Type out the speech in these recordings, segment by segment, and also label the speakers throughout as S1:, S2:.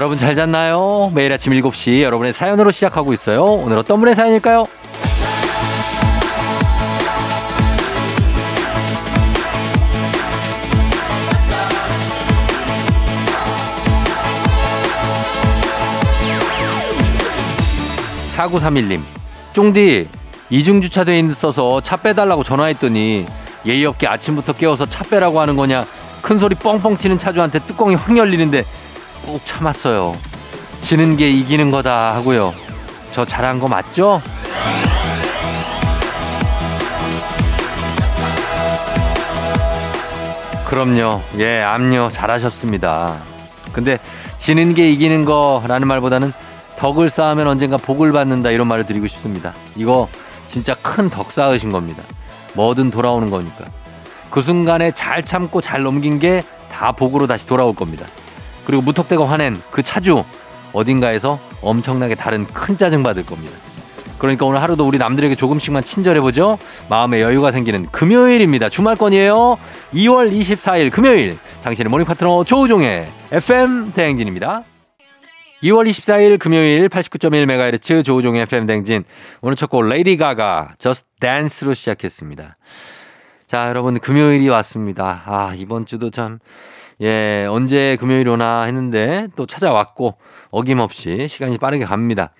S1: 여러분 잘 잤나요? 매일 아침 7시 여러분의 사연으로 시작하고 있어요. 오늘 어떤 분의 사연일까요? 4931님. 쫑디, 이중주차돼 있어서 차 빼달라고 전화했더니 예의 없게 아침부터 깨워서 차 빼라고 하는 거냐. 큰 소리 뻥뻥 치는 차주한테 뚜껑이 확 열리는데 꾹 참았어요. 지는 게 이기는 거다 하고요. 저 잘한 거 맞죠? 그럼요. 예, 암요. 잘하셨습니다. 근데 지는 게 이기는 거라는 말보다는 덕을 쌓으면 언젠가 복을 받는다 이런 말을 드리고 싶습니다. 이거 진짜 큰 덕 쌓으신 겁니다. 뭐든 돌아오는 거니까. 그 순간에 잘 참고 잘 넘긴 게 다 복으로 다시 돌아올 겁니다. 그리고 무턱대고 화낸 그 차주 어딘가에서 엄청나게 다른 큰 짜증 받을 겁니다. 그러니까 오늘 하루도 우리 남들에게 조금씩만 친절해보죠. 마음의 여유가 생기는 금요일입니다. 주말권이에요. 2월 24일 금요일. 당신의 모닝 파트너 조우종의 FM 대행진입니다. 2월 24일 금요일 89.1MHz 조우종의 FM 대행진. 오늘 첫 곡 레이디 가가 Just Dance로 시작했습니다. 자, 여러분 금요일이 왔습니다. 아, 이번 주도 참 예, 언제 금요일 오나 했는데 또 찾아왔고 어김없이 시간이 빠르게 갑니다.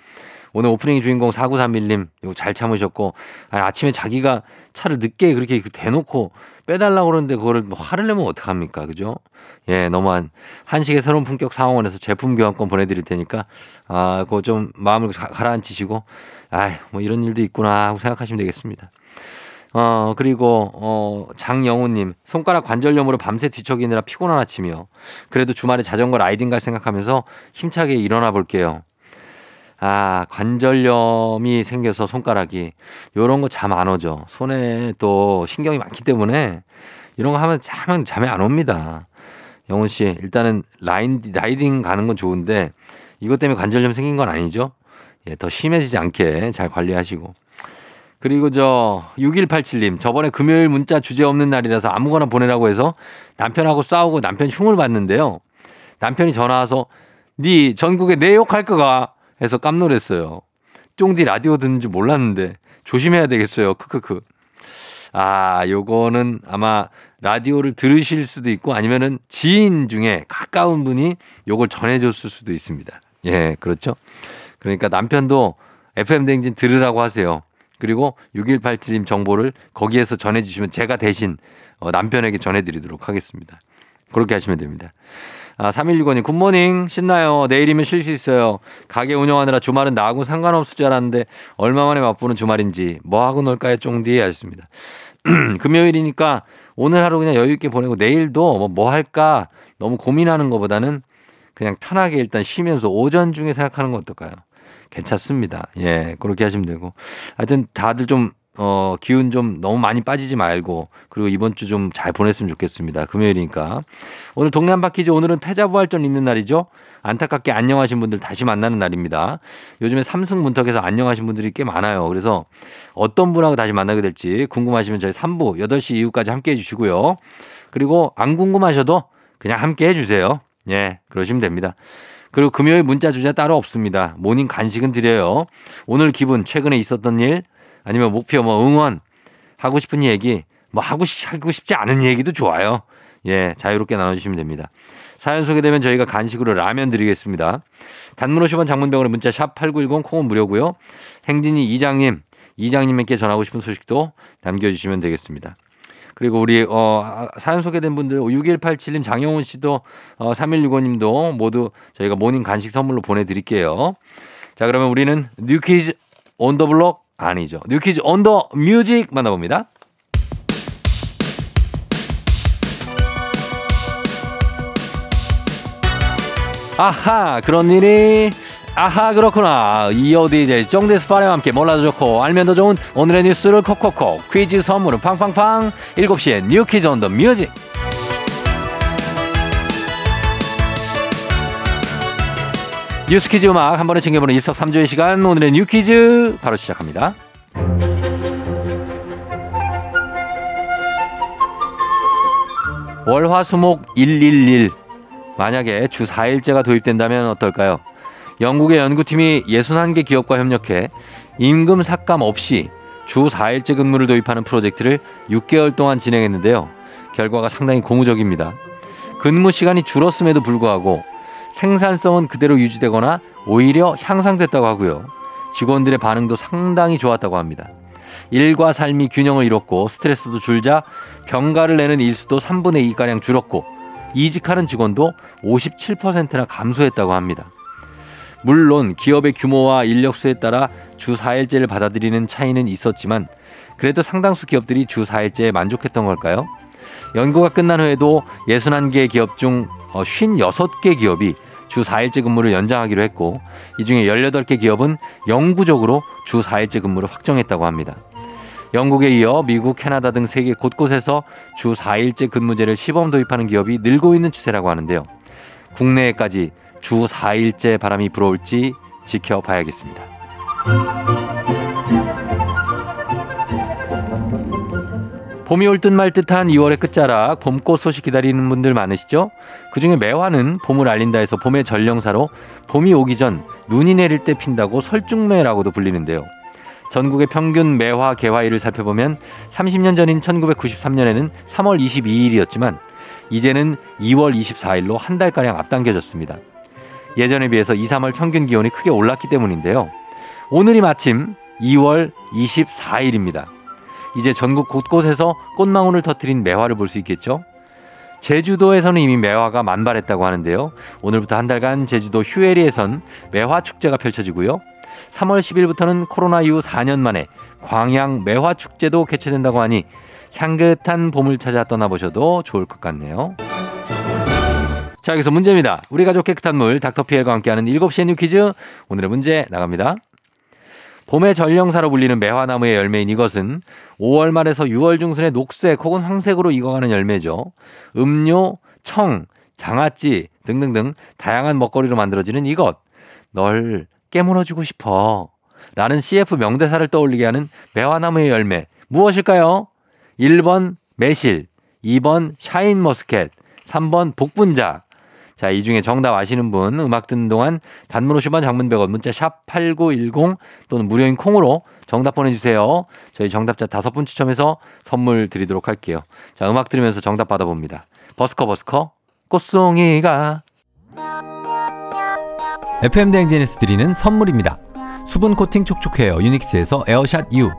S1: 오늘 오프닝 주인공 4931님, 이거 잘 참으셨고, 아니, 아침에 자기가 차를 늦게 그렇게 대놓고 빼달라고 그러는데 그거를 뭐 화를 내면 어떡합니까? 그죠? 예, 너무한 한식의 새로운 품격 상황원에서 제품 교환권 보내드릴 테니까, 아, 그거 좀 마음을 가라앉히시고, 아이, 뭐 이런 일도 있구나 하고 생각하시면 되겠습니다. 어, 그리고, 어, 장영우님, 손가락 관절염으로 밤새 뒤척이느라 피곤한 아침이요. 그래도 주말에 자전거 라이딩 갈 생각하면서 힘차게 일어나 볼게요. 아, 관절염이 생겨서 손가락이 요런 거 잠 안 오죠. 손에 또 신경이 많기 때문에 이런 거 하면 잠은 잠이 안 옵니다. 영훈 씨, 일단은 라인, 라이딩 가는 건 좋은데 이것 때문에 관절염 생긴 건 아니죠? 예, 더 심해지지 않게 잘 관리하시고. 그리고 저 6187님 저번에 금요일 문자 주제 없는 날이라서 아무거나 보내라고 해서 남편하고 싸우고 남편 흉을 봤는데요. 남편이 전화 와서 네 전국에 내 욕할 거가 해서 깜놀했어요. 쫑디 라디오 듣는 줄 몰랐는데 조심해야 되겠어요. 크크크. 아, 요거는 아마 라디오를 들으실 수도 있고 아니면은 지인 중에 가까운 분이 요걸 전해줬을 수도 있습니다. 예, 그렇죠. 그러니까 남편도 FM 댕진 들으라고 하세요. 그리고 6187님 정보를 거기에서 전해주시면 제가 대신 어, 남편에게 전해드리도록 하겠습니다. 그렇게 하시면 됩니다. 아, 3165님, 굿모닝. 신나요. 내일이면 쉴 수 있어요. 가게 운영하느라 주말은 나하고 상관없을 줄 알았는데 얼마 만에 맛보는 주말인지 뭐 하고 놀까요, 쫑디? 하셨습니다. 금요일이니까 오늘 하루 그냥 여유있게 보내고 내일도 뭐, 뭐 할까 너무 고민하는 것보다는 그냥 편하게 일단 쉬면서 오전 중에 생각하는 건 어떨까요? 괜찮습니다. 예, 그렇게 하시면 되고. 하여튼 다들 좀, 어, 기운 좀 너무 많이 빠지지 말고, 그리고 이번 주 좀 잘 보냈으면 좋겠습니다. 금요일이니까. 오늘 동네 한 바퀴즈 오늘은 패자부활전 있는 날이죠. 안타깝게 안녕하신 분들 다시 만나는 날입니다. 요즘에 삼승 문턱에서 안녕하신 분들이 꽤 많아요. 그래서 어떤 분하고 다시 만나게 될지 궁금하시면 저희 3부 8시 이후까지 함께 해주시고요. 그리고 안 궁금하셔도 그냥 함께 해주세요. 예, 그러시면 됩니다. 그리고 금요일 문자 주제 따로 없습니다. 모닝 간식은 드려요. 오늘 기분, 최근에 있었던 일, 아니면 목표, 뭐 응원, 하고 싶은 얘기, 뭐 하고, 하고 싶지 않은 얘기도 좋아요. 예, 자유롭게 나눠주시면 됩니다. 사연 소개되면 저희가 간식으로 라면 드리겠습니다. 단문 50원 장문병으로 문자 샵 8910 콩은 무료고요. 행진이 이장님, 이장님께 전하고 싶은 소식도 남겨주시면 되겠습니다. 그리고 우리 어 사연 소개된 분들 6187님 장영훈 씨도 어 3165님도 모두 저희가 모닝 간식 선물로 보내 드릴게요. 자, 그러면 우리는 New Kids on the Block 아니죠. New Quiz on the Music 만나봅니다. 아하, 그런 일이 아하 그렇구나. 이어 DJ 쫑데스 파레와 함께 몰라도 좋고 알면 더 좋은 오늘의 뉴스를 콕콕콕 퀴즈 선물은 팡팡팡. 7시에 New Quiz on the Music. 뉴스 퀴즈 음악 한 번에 챙겨보는 일석삼조의 시간. 오늘의 New Quiz 바로 시작합니다. 월화수목 111 만약에 주 4일제가 도입된다면 어떨까요? 영국의 연구팀이 61개 기업과 협력해 임금 삭감 없이 주 4일제 근무를 도입하는 프로젝트를 6개월 동안 진행했는데요. 결과가 상당히 고무적입니다. 근무 시간이 줄었음에도 불구하고 생산성은 그대로 유지되거나 오히려 향상됐다고 하고요. 직원들의 반응도 상당히 좋았다고 합니다. 일과 삶이 균형을 이뤘고 스트레스도 줄자 병가를 내는 일수도 3분의 2가량 줄었고 이직하는 직원도 57%나 감소했다고 합니다. 물론 기업의 규모와 인력수에 따라 주 4일제를 받아들이는 차이는 있었지만 그래도 상당수 기업들이 주 4일제에 만족했던 걸까요? 연구가 끝난 후에도 61개 기업 중 56개 어, 기업이 주 4일제 근무를 연장하기로 했고 이 중에 18개 기업은 영구적으로 주 4일제 근무를 확정했다고 합니다. 영국에 이어 미국, 캐나다 등 세계 곳곳에서 주 4일제 근무제를 시범 도입하는 기업이 늘고 있는 추세라고 하는데요. 국내에까지 주 4일째 바람이 불어올지 지켜봐야겠습니다. 봄이 올 듯 말 듯한 2월의 끝자락 봄꽃 소식 기다리는 분들 많으시죠? 그중에 매화는 봄을 알린다 해서 봄의 전령사로 봄이 오기 전 눈이 내릴 때 핀다고 설중매라고도 불리는데요. 전국의 평균 매화 개화일을 살펴보면 30년 전인 1993년에는 3월 22일이었지만 이제는 2월 24일로 한 달가량 앞당겨졌습니다. 예전에 비해서 2, 3월 평균 기온이 크게 올랐기 때문인데요. 오늘이 마침 2월 24일입니다. 이제 전국 곳곳에서 꽃망울을 터트린 매화를 볼 수 있겠죠? 제주도에서는 이미 매화가 만발했다고 하는데요. 오늘부터 한 달간 제주도 휴애리에선 매화 축제가 펼쳐지고요. 3월 10일부터는 코로나 이후 4년 만에 광양 매화 축제도 개최된다고 하니 향긋한 봄을 찾아 떠나보셔도 좋을 것 같네요. 자, 여기서 문제입니다. 우리 가족 깨끗한 물 닥터피엘과 함께하는 7시의 New Quiz. 오늘의 문제 나갑니다. 봄의 전령사로 불리는 매화나무의 열매인 이것은 5월 말에서 6월 중순에 녹색 혹은 황색으로 익어가는 열매죠. 음료, 청, 장아찌 등등등 다양한 먹거리로 만들어지는 이것. 널 깨물어주고 싶어. 라는 CF 명대사를 떠올리게 하는 매화나무의 열매. 무엇일까요? 1번 매실, 2번 샤인머스켓, 3번 복분자, 자, 이 중에 정답 아시는 분 음악 듣는 동안 단문 50원 장문 100원 문자 샵 8910 또는 무료인 콩으로 정답 보내주세요. 저희 정답자 다섯 분 추첨해서 선물 드리도록 할게요. 자, 음악 들으면서 정답 받아봅니다. 버스커 버스커 꽃송이가 FM 대행진에서 드리는 선물입니다. 수분 코팅 촉촉해요 유닉스에서 에어샷 U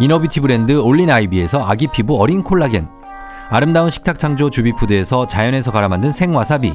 S1: 이너비티 브랜드 올린 아이비에서 아기 피부 어린 콜라겐 아름다운 식탁 창조 주비푸드에서 자연에서 갈아 만든 생와사비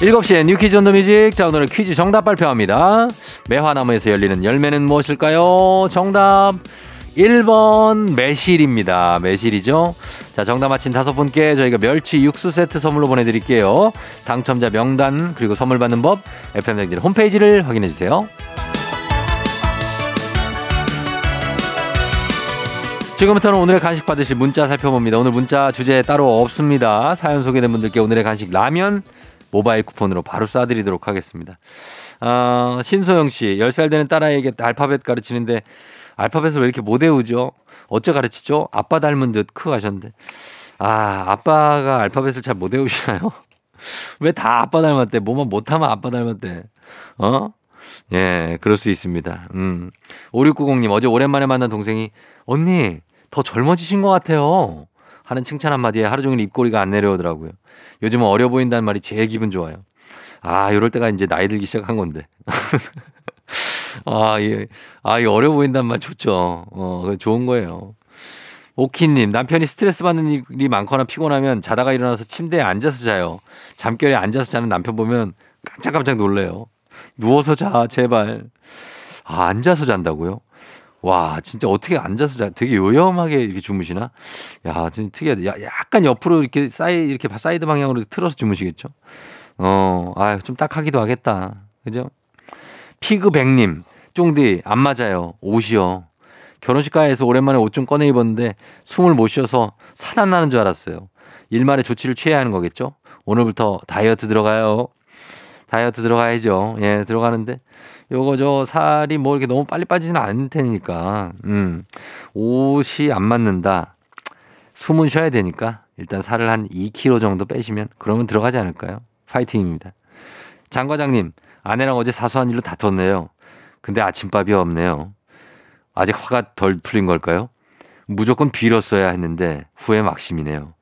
S1: 7시에 New Quiz on the Music. 자, 오늘은 퀴즈 정답 발표합니다. 매화나무에서 열리는 열매는 무엇일까요? 정답 1번 매실입니다. 매실이죠. 자, 정답 맞힌 다섯 분께 저희가 멸치 육수 세트 선물로 보내드릴게요. 당첨자 명단 그리고 선물 받는 법 FM댕진 홈페이지를 확인해 주세요. 지금부터는 오늘의 간식 받으실 문자 살펴봅니다. 오늘 문자 주제 따로 없습니다. 사연 소개된 분들께 오늘의 간식 라면 모바일 쿠폰으로 바로 쏴드리도록 하겠습니다. 어, 신소영 씨, 10살 되는 딸아이에게 알파벳 가르치는데 알파벳을 왜 이렇게 못 외우죠? 어째 가르치죠? 아빠 닮은 듯 크 하셨는데. 아, 아빠가 알파벳을 잘 못 외우시나요? 왜 다 아빠 닮았대? 뭐만 못하면 아빠 닮았대. 어? 예, 그럴 수 있습니다. 음. 5690님, 어제 오랜만에 만난 동생이, 언니, 더 젊어지신 것 같아요. 하는 칭찬 한마디에 하루 종일 입꼬리가 안 내려오더라고요. 요즘은 어려 보인다는 말이 제일 기분 좋아요. 아, 이럴 때가 이제 나이 들기 시작한 건데. 아, 예. 아, 이 어려 보인다는 말 좋죠. 어, 좋은 거예요. 오키님, 남편이 스트레스 받는 일이 많거나 피곤하면 자다가 일어나서 침대에 앉아서 자요. 잠결에 앉아서 자는 남편 보면 깜짝깜짝 놀래요. 누워서 자, 제발. 아, 앉아서 잔다고요? 와, 진짜 어떻게 앉아서 자, 되게 요염하게 이렇게 주무시나? 야, 진짜 특이하다. 야, 약간 옆으로 이렇게 사이, 이렇게 사이드 방향으로 틀어서 주무시겠죠? 어, 아, 좀 딱하기도 하겠다. 그죠? 피그백님, 쫑디, 안 맞아요. 옷이요. 결혼식 가에서 오랜만에 옷 좀 꺼내 입었는데 숨을 못 쉬어서 사단 나는 줄 알았어요. 일말의 조치를 취해야 하는 거겠죠? 오늘부터 다이어트 들어가요. 다이어트 들어가야죠. 예, 들어가는데 요거 저 살이 뭐 이렇게 너무 빨리 빠지지는 않을 테니까. 음. 옷이 안 맞는다. 숨은 쉬어야 되니까 일단 살을 한 2kg 정도 빼시면 그러면 들어가지 않을까요? 파이팅입니다. 장 과장님, 아내랑 어제 사소한 일로 다퉜네요. 근데 아침밥이 없네요. 아직 화가 덜 풀린 걸까요? 무조건 빌었어야 했는데 후회 막심이네요.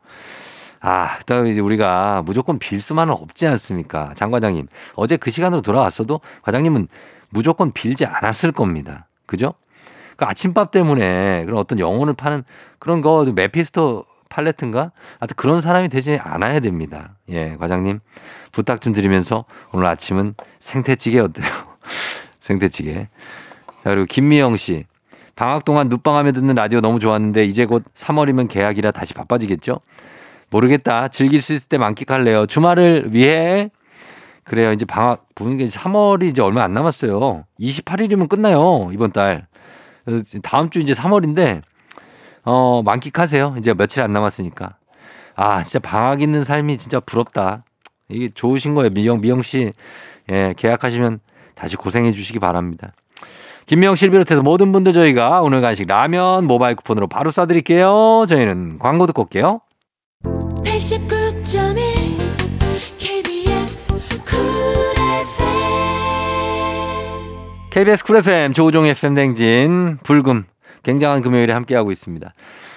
S1: 아, 또 이제 우리가 무조건 빌 수만은 없지 않습니까? 장 과장님. 어제 그 시간으로 돌아왔어도 과장님은 무조건 빌지 않았을 겁니다. 그죠? 그 아침밥 때문에 그런 어떤 영혼을 파는 그런 거 메피스토 팔레트인가? 하여튼 그런 사람이 되지 않아야 됩니다. 예, 과장님. 부탁 좀 드리면서 오늘 아침은 생태찌개 어때요? 생태찌개. 자, 그리고 김미영 씨. 방학 동안 눕방하며 듣는 라디오 너무 좋았는데 이제 곧 3월이면 개학이라 다시 바빠지겠죠? 모르겠다. 즐길 수 있을 때 만끽할래요. 주말을 위해 그래요. 이제 방학 보는 게 3월이 이제 얼마 안 남았어요. 28일이면 끝나요. 이번 달. 다음 주 이제 3월인데 어, 만끽하세요. 이제 며칠 안 남았으니까. 아, 진짜 방학 있는 삶이 진짜 부럽다. 이게 좋으신 거예요. 미영, 미영 씨. 예, 계약하시면 다시 고생해 주시기 바랍니다. 김미영 씨를 비롯해서 모든 분들 저희가 오늘 간식 라면 모바일 쿠폰으로 바로 쏴드릴게요. 저희는 광고 듣고 올게요. 89.1 KBS 쿨 FM KBS 쿨 FM 조우종 FM 댕진 불금 굉장한 금요일에 함께하고 있습니다.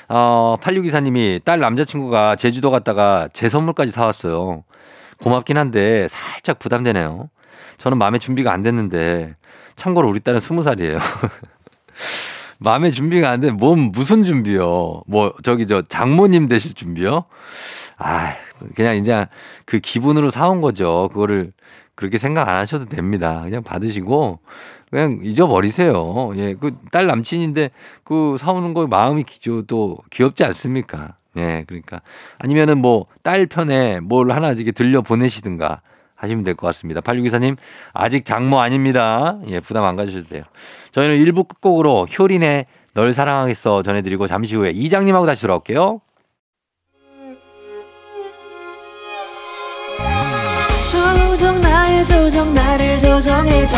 S1: 어, 8624님이 딸 남자친구가 제주도 갔다가 제 선물까지 사왔어요. 고맙긴 한데 살짝 부담되네요. 저는 마음의 준비가 안 됐는데 참고로 우리 딸은 20살이에요. 마음의 준비가 안 돼. 뭔 무슨 준비요? 뭐 저기 저 장모님 되실 준비요? 아, 그냥 이제 그 기분으로 사온 거죠. 그거를 그렇게 생각 안 하셔도 됩니다. 그냥 받으시고 그냥 잊어버리세요. 예, 그 딸 남친인데 그 사오는 거 마음이 또 귀엽지 않습니까? 예, 그러니까 아니면은 뭐 딸 편에 뭘 하나 이렇게 들려 보내시든가 하시면 될 것 같습니다. 8624님, 아직 장모 아닙니다. 예, 부담 안 가지셔도 돼요. 저희는 1부 끝곡으로 효린의 널 사랑하겠어 전해드리고 잠시 후에 이장님하고 다시 돌아올게요. 조정 나의 조정 나를 조정해줘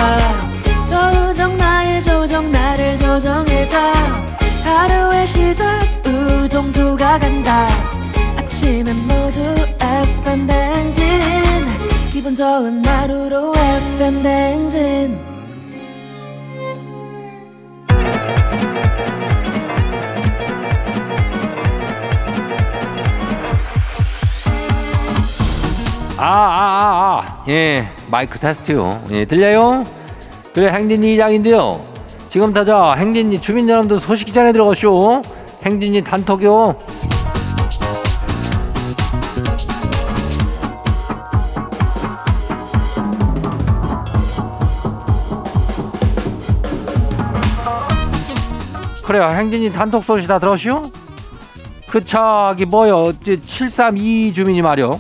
S1: 조정 나의 조정 나를 조정해줘 하루의 시절 우정조가 간다 아침엔 모두 FM 댕진 기분 좋은 하루로 FM 댕진 아, 아, 아, 아. 예, 마이크 테스트요. 예, 들려요? 그래, 행진이 이장인데요. 지금 타자 행진이 주민 여러분들 소식 전에 들어가쇼. 행진이 단톡요. 그래요. 행진이 단톡 소식 다 들었슈? 그 저기 뭐요? 732 주민이 말이요.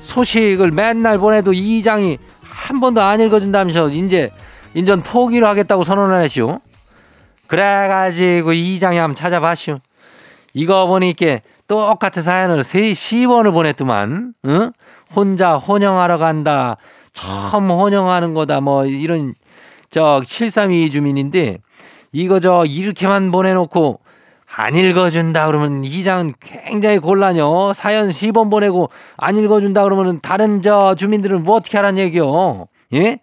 S1: 소식을 맨날 보내도 이 이장이 한 번도 안 읽어준다면서 이제 인전 포기를 하겠다고 선언을 했슈. 그래가지고 이 이장이 한번 찾아봤슈. 이거 보니까 똑같은 사연을 세 10원을 보냈더만, 응? 혼자 혼영하러 간다. 처음 혼영하는 거다. 뭐 이런 저 732 주민인데 이거 저 이렇게만 보내놓고 안 읽어준다 그러면 이 장은 굉장히 곤란요. 사연 10번 보내고 안 읽어준다 그러면 다른 저 주민들은 뭐 어떻게 하란 얘기요. 예?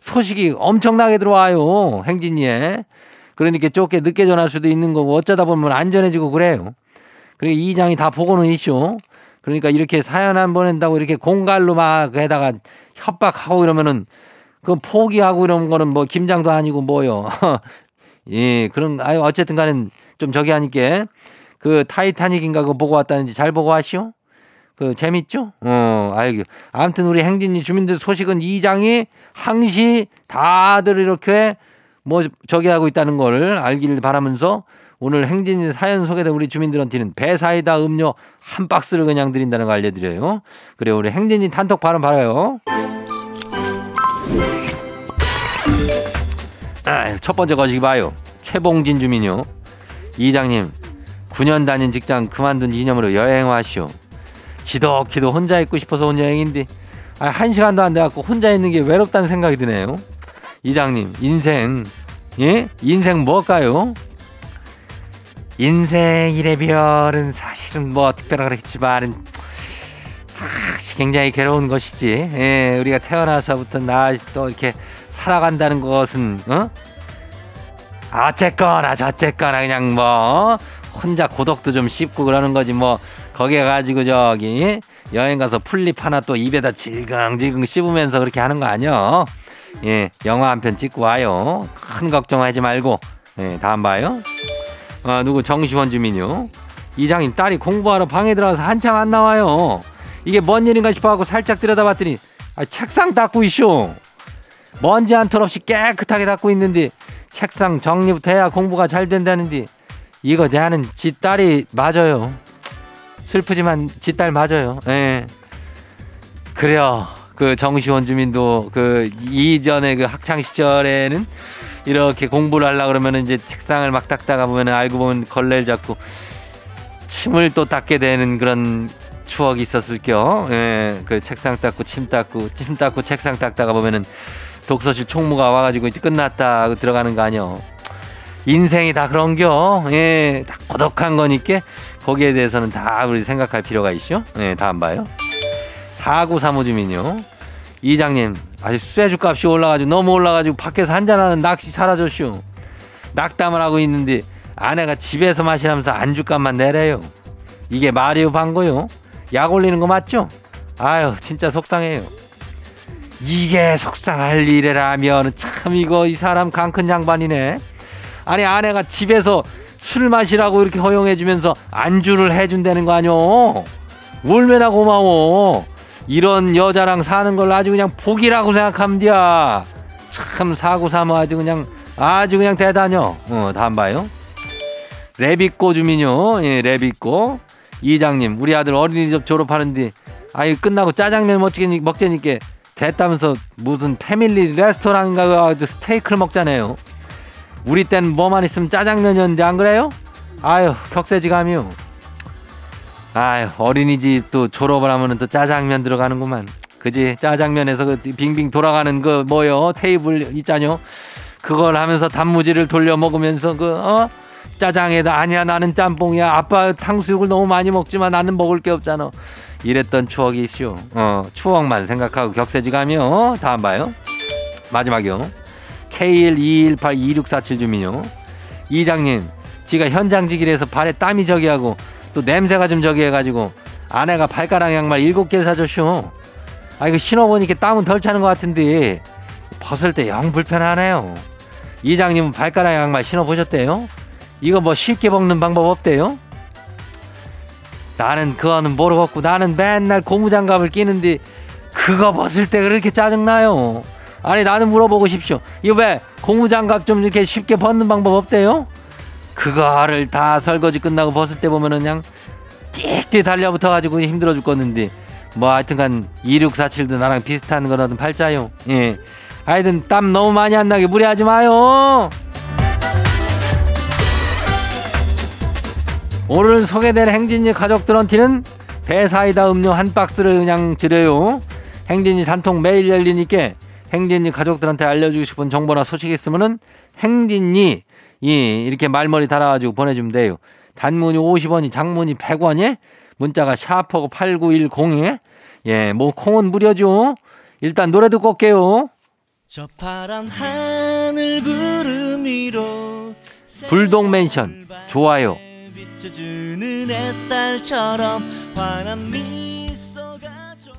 S1: 소식이 엄청나게 들어와요. 행진이에. 그러니까 좁게 늦게 전할 수도 있는 거고 어쩌다 보면 안전해지고 그래요. 그리고 이 장이 다 보고는 있쇼. 그러니까 이렇게 사연 안 보낸다고 이렇게 공갈로 막 해다가 협박하고 이러면은 그 포기하고 이런 거는 뭐 김장도 아니고 뭐요. 예, 그런 아유 어쨌든 간에 좀 저기 하니까 그 타이타닉인가 그거 보고 왔다는지 잘 보고 하시오. 그 재밌죠? 어, 아이고. 아무튼 우리 행진이 주민들 소식은 이장이 항시 다들 이렇게 뭐 저기 하고 있다는 걸 알기를 바라면서 오늘 행진이 사연 소개된 우리 주민들한테는 배사이다 음료 한 박스를 그냥 드린다는 거 알려드려요. 그래 우리 행진이 단톡 발언 받아요. 아, 첫 번째 거시기 봐요. 최봉진 주민요. 이장님, 9년 다닌 직장 그만둔 기념으로 여행 와시오. 지독히도 혼자 있고 싶어서 온 여행인데, 아, 한 시간도 안 돼갖고 혼자 있는 게 외롭다는 생각이 드네요. 이장님, 인생, 예? 인생 뭘까요? 인생 이래 별은 사실은 뭐 특별하겠지만, 사실 굉장히 괴로운 것이지. 예, 우리가 태어나서부터 나 또 이렇게 살아간다는 것은, 어? 어쨌거나 저쨌거나 그냥 뭐 혼자 고독도 좀 씹고 그러는 거지 뭐 거기에 가지고 저기 여행 가서 풀립 하나 또 입에다 질겅질겅 씹으면서 그렇게 하는 거 아니요. 예, 영화 한 편 찍고 와요. 큰 걱정하지 말고. 예, 다음 봐요. 아, 누구 정시원 주민요. 이장님 딸이 공부하러 방에 들어가서 한참 안 나와요. 이게 뭔 일인가 싶어하고 살짝 들여다봤더니 아, 책상 닦고 있쇼. 먼지 한 털 없이 깨끗하게 닦고 있는데 책상 정리부터 해야 공부가 잘 된다는데 이거 제 하는 지 딸이 맞아요. 슬프지만 지 딸 맞아요. 예. 그래요. 그 정시원 주민도 그 이전에 그 학창 시절에는 이렇게 공부를 하려 그러면 이제 책상을 막 닦다가 보면 알고 보면 걸레를 잡고 침을 또 닦게 되는 그런 추억이 있었을 겨. 예. 그 책상 닦고 침 닦고 침 닦고 책상 닦다가 보면은 독서실 총무가 와가지고 이제 끝났다 하고 들어가는 거 아니요. 인생이 다 그런겨. 예, 다 고독한 거니까 거기에 대해서는 다 우리 생각할 필요가 있죠. 예, 다음 봐요. 사구 사무 주민요. 이장님, 아주 쇠주 값이 올라가지고 너무 올라가지고 밖에서 한잔하는 낚시 사라졌슈. 낙담을 하고 있는데 아내가 집에서 마시라면서 안주값만 내래요. 이게 말이요 방거요? 약 올리는 거 맞죠? 아유 진짜 속상해요. 이게 속상할 일이라면 참 이거 이 사람 강큰 양반이네. 아니 아내가 집에서 술 마시라고 이렇게 허용해주면서 안주를 해준다는 거 아니오? 얼마나 고마워. 이런 여자랑 사는 걸 아주 그냥 복이라고 생각함디야. 참 사고 삼아 아주 그냥 아주 그냥 대단요. 어 다음 봐요. 레비꼬 주민요. 예, 레비꼬. 이장님, 우리 아들 어린이집 졸업하는데 아이 끝나고 짜장면 먹지 먹자니까 됐다면서 무슨 패밀리 레스토랑인가 가지고 스테이크를 먹잖아요. 우리 땐 뭐만 있으면 짜장면이었는데 안 그래요? 아유 격세지감이요. 아유 어린이집 또 졸업을 하면은 또 짜장면 들어가는구만. 그지 짜장면에서 그 빙빙 돌아가는 그 뭐요 테이블 있잖요. 그걸 하면서 단무지를 돌려 먹으면서 그 어? 짜장에다 아니야 나는 짬뽕이야 아빠 탕수육을 너무 많이 먹지만 나는 먹을 게 없잖아 이랬던 추억이 있쇼 어 추억만 생각하고 격세지감이요 어? 다음 봐요 마지막이요 K121826447 주민요 이장님 지가 현장직이라서 발에 땀이 저기 하고 또 냄새가 좀 저기 해가지고 아내가 발가락 양말 7개 사줬쇼 아 이거 신어보니까 땀은 덜 차는 것 같은데 벗을 때 영 불편하네요 이장님은 발가락 양말 신어보셨대요? 이거 뭐 쉽게 먹는 방법 없대요? 나는 그거는 모르겠고 나는 맨날 고무장갑을 끼는데 그거 벗을 때 그렇게 짜증나요. 아니 나는 물어보고 싶쇼. 이거 왜 고무장갑 좀 이렇게 쉽게 벗는 방법 없대요? 그거를 다 설거지 끝나고 벗을 때 보면은 그냥 찍찍 달려붙어 가지고 힘들어 죽겠는데 뭐 하여튼간 2647도 나랑 비슷한 거라든 팔자요. 예. 하여튼 땀 너무 많이 안 나게 무리하지 마요. 오늘 소개된 행진이 가족들한테는 배사이다 음료 한 박스를 그냥 드려요. 행진이 단통 매일 열리니까 행진이 가족들한테 알려주고 싶은 정보나 소식 있으면은 행진이 이 이렇게 말머리 달아가지고 보내주면 돼요. 단문이 50원이 장문이 100원이 문자가 샤퍼고 8910에 예, 뭐 콩은 무료죠. 일단 노래 듣고 올게요.
S2: 저 파란 하늘 구름 위로
S1: 불독 멘션 좋아요.
S2: 비춰주는 햇살처럼 환한 미소가 좀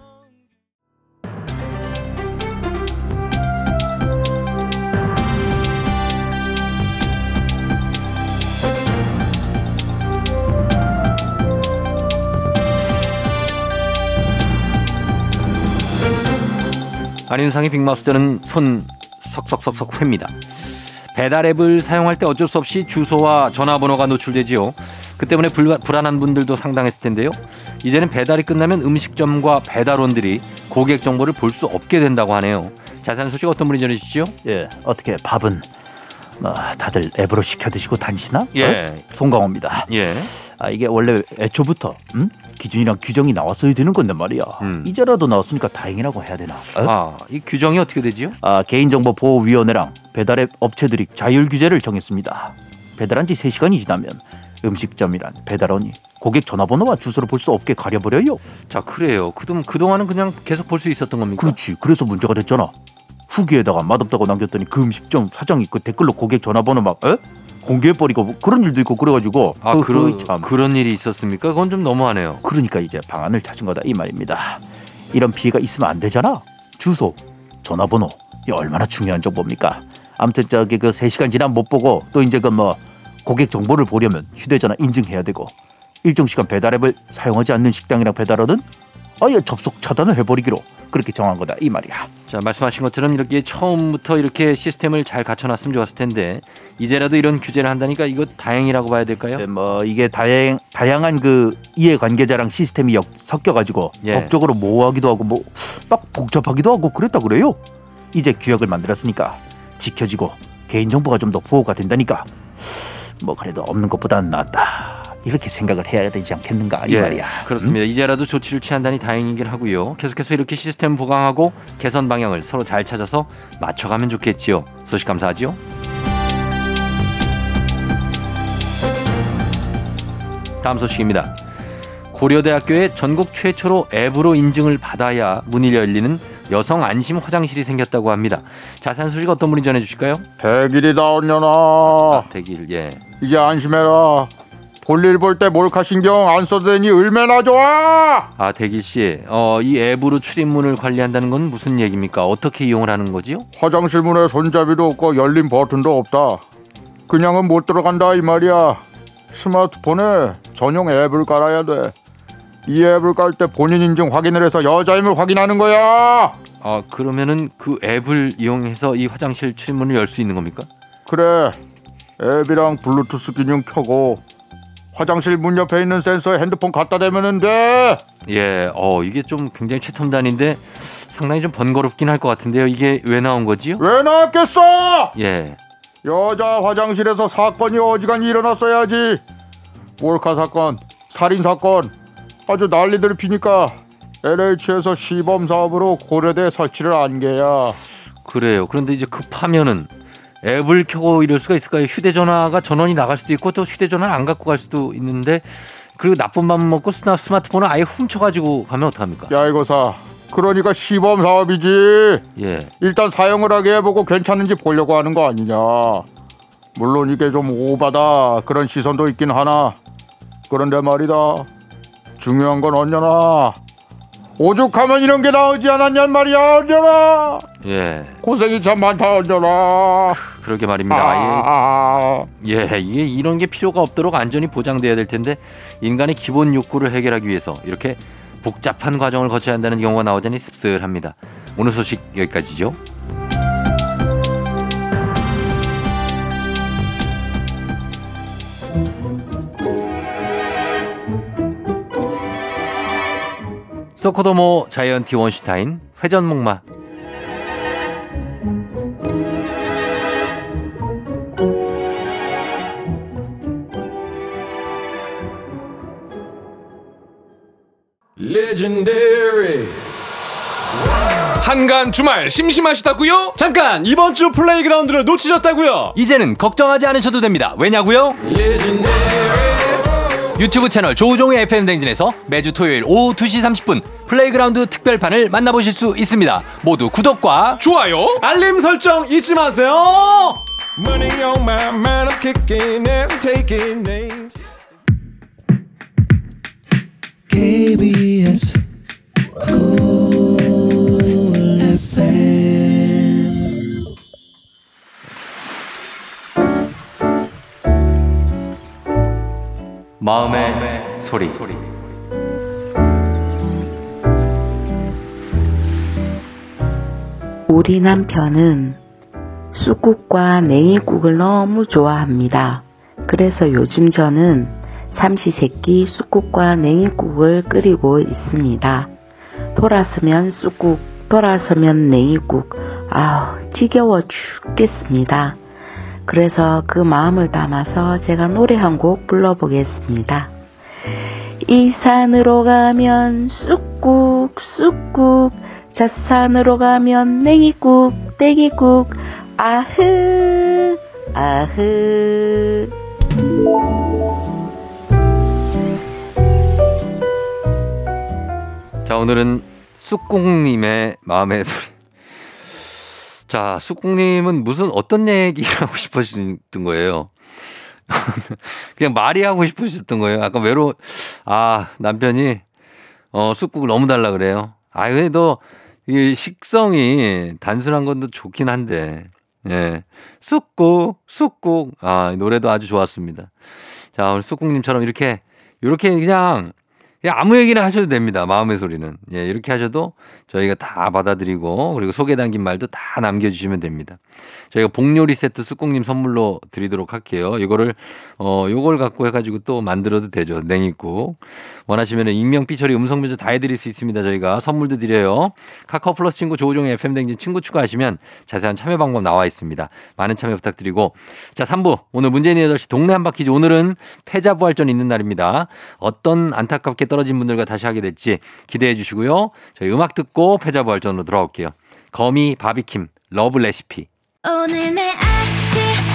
S1: 안윤상의 빅마우스는 손 석석석석 회입니다. 배달 앱을 사용할 때 어쩔 수 없이 주소와 전화번호가 노출되지요. 그 때문에 불, 불안한 분들도 상당했을 텐데요. 이제는 배달이 끝나면 음식점과 배달원들이 고객 정보를 볼 수 없게 된다고 하네요. 자세한 소식 어떤 분이 전해주시죠?
S3: 예, 어떻게 밥은 뭐 다들 앱으로 시켜 드시고 다니시나?
S1: 예.
S3: 어? 송강호입니다.
S1: 예.
S3: 아 이게 원래 애초부터 음? 기준이랑 규정이 나왔어야 되는 건데 말이야.
S1: 음.
S3: 이제라도 나왔으니까 다행이라고 해야 되나? 어?
S1: 아, 이 규정이 어떻게 되지요?
S3: 아, 개인정보보호위원회랑 배달앱 업체들이 자율 규제를 정했습니다. 배달한 지 3시간이 지나면 음식점이란 배달원이 고객 전화번호와 주소를 볼 수 없게 가려버려요.
S1: 자, 그래요. 그동, 그동안은 그냥 계속 볼 수 있었던 겁니까?
S3: 그렇지. 그래서 문제가 됐잖아. 후기에다가 맛없다고 남겼더니 그 음식점 사장이 그 댓글로 고객 전화번호 막 에? 공개해버리고 뭐 그런 일도 있고 그래가지고
S1: 아, 그런,
S3: 참.
S1: 그런 일이 있었습니까? 그건 좀 너무하네요.
S3: 그러니까 이제 방안을 찾은 거다 이 말입니다. 이런 피해가 있으면 안 되잖아. 주소, 전화번호 이 얼마나 중요한 정보입니까? 아무튼 저기 그 3시간 지나 못 보고 또 이제 그뭐 고객 정보를 보려면 휴대전화 인증해야 되고 일정 시간 배달 앱을 사용하지 않는 식당이랑 배달원은 아예 접속 차단을 해버리기로 그렇게 정한 거다 이 말이야.
S1: 자 말씀하신 것처럼 이렇게 처음부터 이렇게 시스템을 잘 갖춰놨으면 좋았을 텐데 이제라도 이런 규제를 한다니까 이거 다행이라고 봐야 될까요?
S3: 네, 뭐 이게 다양 다양한 그 이해 관계자랑 시스템이 엮, 섞여가지고
S1: 예.
S3: 법적으로 모호하기도 하고 뭐 막 복잡하기도 하고 그랬다 그래요. 이제 규약을 만들었으니까 지켜지고 개인 정보가 좀 더 보호가 된다니까. 뭐 그래도 없는 것보다는 낫다. 이렇게 생각을 해야 되지 않겠는가 이
S1: 예,
S3: 말이야.
S1: 그렇습니다. 이제라도 조치를 취한다니 다행이긴 하고요. 계속해서 이렇게 시스템 보강하고 개선 방향을 서로 잘 찾아서 맞춰가면 좋겠지요. 소식 감사하지요. 다음 소식입니다. 고려대학교에 전국 최초로 앱으로 인증을 받아야 문이 열리는 여성 안심 화장실이 생겼다고 합니다. 자세한 소식 어떤 분이 전해 주실까요?
S4: 백일이다 언년아
S1: 아, 대길 예.
S4: 이제 안심해라. 볼일 볼 때 몰카 신경 안 써도 되니 얼마나 좋아!
S1: 아 대길 씨, 어, 이 앱으로 출입문을 관리한다는 건 무슨 얘기입니까? 어떻게 이용을 하는 거지요?
S4: 화장실 문에 손잡이도 없고 열린 버튼도 없다. 그냥은 못 들어간다 이 말이야. 스마트폰에 전용 앱을 깔아야 돼 이 앱을 깔 때 본인 인증 확인을 해서 여자임을 확인하는 거야!
S1: 아 그러면은 그 앱을 이용해서 이 화장실 출입문을 열 수 있는 겁니까?
S4: 그래 앱이랑 블루투스 기능 켜고 화장실 문 옆에 있는 센서에 핸드폰 갖다 대면 돼
S1: 예, 어 이게 좀 굉장히 최첨단인데 상당히 좀 번거롭긴 할 것 같은데요. 이게 왜 나온 거지요?
S4: 왜 나왔겠어
S1: 예,
S4: 여자 화장실에서 사건이 어지간히 일어났어야지. 몰카 사건, 살인 사건, 아주 난리들 피니까 LH에서 시범 사업으로 고려대 설치를 안 게야.
S1: 그래요. 그런데 이제 급하면은 앱을 켜고 이럴 수가 있을까요? 휴대전화가 전원이 나갈 수도 있고 또 휴대전화를 안 갖고 갈 수도 있는데 그리고 나쁜 맘 먹고 스마트폰을 아예 훔쳐가지고 가면 어떡합니까?
S4: 야 이거 사. 그러니까 시범 사업이지.
S1: 예,
S4: 일단 사용을 하게 해보고 괜찮은지 보려고 하는 거 아니냐. 물론 이게 좀 오바다 그런 시선도 있긴 하나. 그런데 말이다. 중요한 건 언제나 오죽하면 이런 게 나오지 않았냔 말이야 언제나.
S1: 예,
S4: 고생이 참 많다 언제나.
S1: 그러게 말입니다. 아예
S4: 아,
S1: 예, 이게 이런 게 필요가 없도록 안전이 보장돼야 될 텐데 인간의 기본 욕구를 해결하기 위해서 이렇게 복잡한 과정을 거쳐야 한다는 경우가 나오자니 씁쓸합니다. 오늘 소식 여기까지죠. 소코도모 자이언티 원슈타인 회전목마
S5: Legendary. 한간 주말 심심하시다고요?
S6: 잠깐 이번 주 플레이그라운드를 놓치셨다고요?
S1: 이제는 걱정하지 않으셔도 됩니다. 왜냐고요? 유튜브 채널 조우종의 FM 댕진에서 매주 토요일 오후 2시 30분 Playground 특별판을 만나보실 수 있습니다. 모두 구독과
S5: 좋아요.
S6: 알림 설정 잊지 마세요.
S1: 마음의 소리.
S7: 우리 남편은 쑥국과 냉이국을 너무 좋아합니다. 그래서 요즘 저는 삼시세끼 쑥국과 냉이국을 끓이고 있습니다. 돌아서면 쑥국, 돌아서면 냉이국, 아우, 지겨워 죽겠습니다. 그래서 그 마음을 담아서 제가 노래 한 곡 불러보겠습니다. 이 산으로 가면 쑥국, 쑥국, 저 산으로 가면 냉이국, 냉이국, 아흐, 아흐.
S1: 자, 오늘은 쑥국님의 마음의 소리. 자, 쑥국님은 무슨 어떤 얘기를 하고 싶으셨던 거예요? 그냥 말이 하고 싶으셨던 거예요. 아까 외로, 아, 남편이, 어, 쑥국을 너무 달라 그래요. 아, 그래도 이 식성이 단순한 건도 좋긴 한데, 예. 쑥국, 쑥국. 아, 이 노래도 아주 좋았습니다. 자, 오늘 쑥국님처럼 이렇게, 이렇게 그냥 아무 얘기나 하셔도 됩니다. 마음의 소리는. 예, 이렇게 하셔도 저희가 다 받아들이고 그리고 소개 담긴 말도 다 남겨주시면 됩니다. 저희가 복요리 세트 쑥국님 선물로 드리도록 할게요. 이거를, 어, 요걸 갖고 해가지고 또 만들어도 되죠. 냉이국. 원하시면 익명, 삐처리, 음성 변조 다 해드릴 수 있습니다. 저희가 선물도 드려요. 카카오 플러스 친구 조우종의 FM댕진 친구 추가하시면 자세한 참여 방법 나와 있습니다. 많은 참여 부탁드리고. 자, 3부. 오늘 문재인 8시 동네 한바퀴즈. 오늘은 패자부활전 있는 날입니다. 어떤 안타깝게 떨어진 분들과 다시 하게 될지 기대해 주시고요. 저희 음악 듣고 패자부활전으로 돌아올게요. 거미 바비킴 Love Recipe.
S8: 오늘 내 아침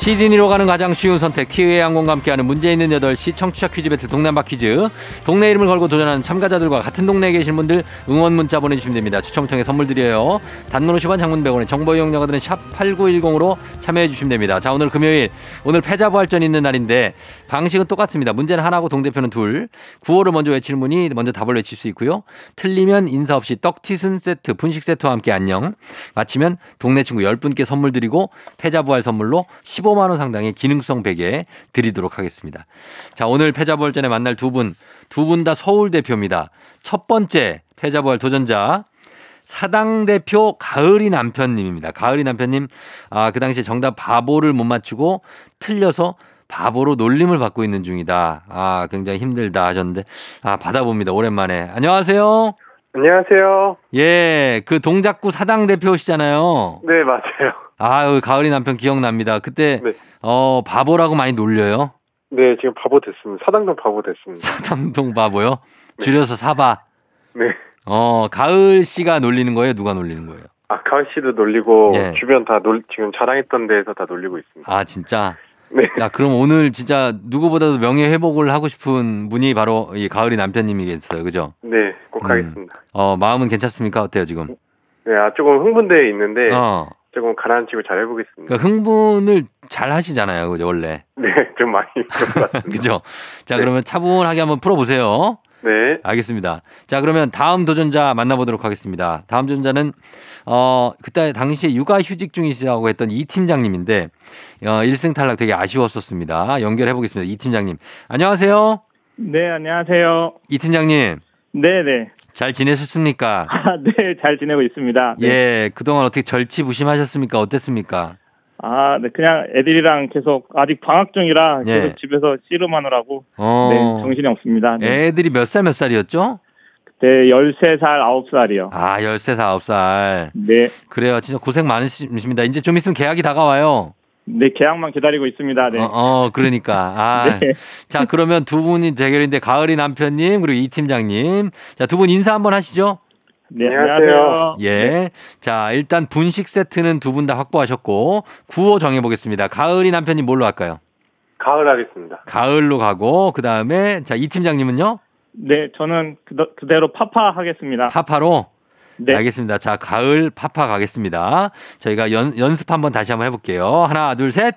S1: 시드니로 가는 가장 쉬운 선택 티웨이 항공과 함께하는 문제 있는 8시 청취자 퀴즈 배틀 동남바 퀴즈. 동네 이름을 걸고 도전하는 참가자들과 같은 동네에 계신 분들 응원 문자 보내주시면 됩니다. 추첨을 통해 선물 드려요. 단문 50원 장문 100원의 정보 이용료가 드는 샵 8910으로 참여해 주시면 됩니다. 자 오늘 금요일. 오늘 패자부활전 있는 날인데 방식은 똑같습니다. 문제는 하나고 동대표는 둘. 구호를 먼저 외치는 분이 먼저 답을 외칠 수 있고요. 틀리면 인사 없이 떡튀순 세트 분식 세트와 함께 안녕. 마치면 동네 친구 10분께 선물 드리고 패자부활 선물로 15 만원 상당의 기능성 베개 드리도록 하겠습니다. 자, 오늘 패자부활전에 만날 두 분, 두 분 다 서울 대표입니다. 첫 번째 패자부활 도전자 사당 대표 가을이 남편님입니다. 가을이 남편님, 아, 그 당시에 정답 바보를 못 맞추고 틀려서 바보로 놀림을 받고 있는 중이다. 아, 굉장히 힘들다 하셨는데, 아, 받아봅니다. 오랜만에. 안녕하세요.
S9: 안녕하세요.
S1: 예, 그 동작구 사당 대표시잖아요.
S9: 네, 맞아요.
S1: 아유, 가을이 남편 기억납니다. 그때,
S9: 네.
S1: 어, 바보라고 많이 놀려요.
S9: 네, 지금 바보 됐습니다. 사당동 바보 됐습니다.
S1: 사당동 바보요? 줄여서 사바.
S9: 네.
S1: 어, 가을 씨가 놀리는 거예요? 누가 놀리는 거예요?
S9: 아, 가을 씨도 놀리고
S1: 예.
S9: 주변 다 놀, 지금 자랑했던 데에서 다 놀리고 있습니다.
S1: 아, 진짜?
S9: 네.
S1: 자, 그럼 오늘 진짜 누구보다도 명예 회복을 하고 싶은 분이 바로 이 가을이 남편님이겠어요. 그죠?
S9: 네, 꼭
S1: 음.
S9: 하겠습니다.
S1: 어, 마음은 괜찮습니까? 어때요, 지금?
S9: 네, 아, 조금 흥분되어 있는데
S1: 어.
S9: 조금 가라앉히고 잘 해보겠습니다.
S1: 그러니까 흥분을 잘 하시잖아요. 그죠? 원래.
S9: 네, 좀 많이 그런 것 같습니다.
S1: 그죠? 자, 그러면 차분하게 한번 풀어보세요.
S9: 네.
S1: 알겠습니다. 자, 그러면 다음 도전자 만나보도록 하겠습니다. 다음 도전자는, 어, 그때 당시에 육아 휴직 중이시라고 했던 이 팀장님인데, 어, 1승 탈락 되게 아쉬웠었습니다. 연결해 보겠습니다. 이 팀장님. 안녕하세요.
S10: 네, 안녕하세요.
S1: 이 팀장님.
S10: 네네.
S1: 잘 지내셨습니까?
S10: 아, 네, 잘 지내고 있습니다. 네.
S1: 예, 그동안 어떻게 절치부심하셨습니까? 어땠습니까?
S10: 아, 네, 그냥 애들이랑 계속 아직 방학 중이라
S1: 예.
S10: 계속 집에서 씨름하느라고
S1: 어.
S10: 네, 정신이 없습니다. 네.
S1: 애들이 몇 살 몇 살이었죠?
S10: 그때 13살, 9살이요.
S1: 아, 13살, 9살.
S10: 네.
S1: 그래요. 진짜 고생 많으십니다. 이제 좀 있으면 계약이 다가와요.
S10: 네, 계약만 기다리고 있습니다. 네.
S1: 어, 어, 그러니까. 아.
S10: 네.
S1: 자, 그러면 두 분이 대결인데 가을이 남편님 그리고 이 팀장님. 자, 두 분 인사 한번 하시죠.
S10: 네, 안녕하세요.
S1: 예. 자, 일단 분식 세트는 두 분 다 확보하셨고 구호 정해 보겠습니다. 가을이 남편님 뭘로 할까요?
S9: 가을 하겠습니다.
S1: 가을로 가고 그 다음에 자, 이 팀장님은요?
S10: 네, 저는 그대로 파파 하겠습니다.
S1: 파파로
S10: 네.
S1: 알겠습니다. 자, 가을 파파 가겠습니다. 저희가 연, 연습 한번 다시 한번 해볼게요. 하나, 둘, 셋.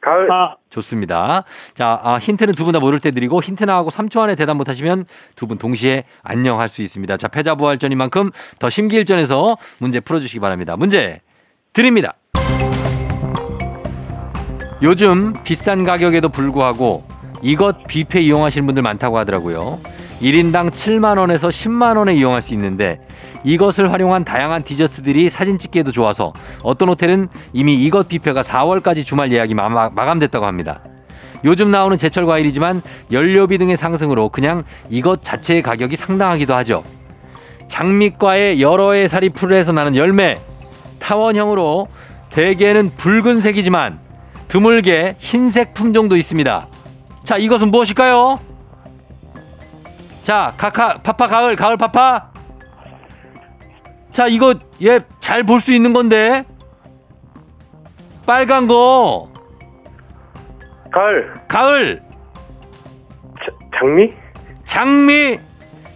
S9: 가을.
S10: 파.
S1: 좋습니다. 자, 아, 힌트는 두 분 다 모를 때 드리고 힌트 나하고 3초 안에 대답 못하시면 두 분 동시에 안녕할 수 있습니다. 자, 패자부활전인 만큼 더 심기일전에서 문제 풀어주시기 바랍니다. 문제 드립니다. 요즘 비싼 가격에도 불구하고 이것 뷔페 이용하시는 분들 많다고 하더라고요. 1인당 7만원에서 10만원에 이용할 수 있는데 이것을 활용한 다양한 디저트들이 사진 찍기에도 좋아서 어떤 호텔은 이미 이것 뷔페가 4월까지 주말 예약이 마감됐다고 합니다. 요즘 나오는 제철 과일이지만 연료비 등의 상승으로 그냥 이것 자체의 가격이 상당하기도 하죠. 장미과의 여러 해 살이 풀에서 나는 열매 타원형으로 대개는 붉은색이지만 드물게 흰색 품종도 있습니다. 자, 이것은 무엇일까요? 자, 카카 파파 가을 가을 파파. 자, 이거 얘 잘 볼 수 있는 건데. 빨간 거.
S9: 가을.
S1: 가을.
S9: 장미?
S1: 장미.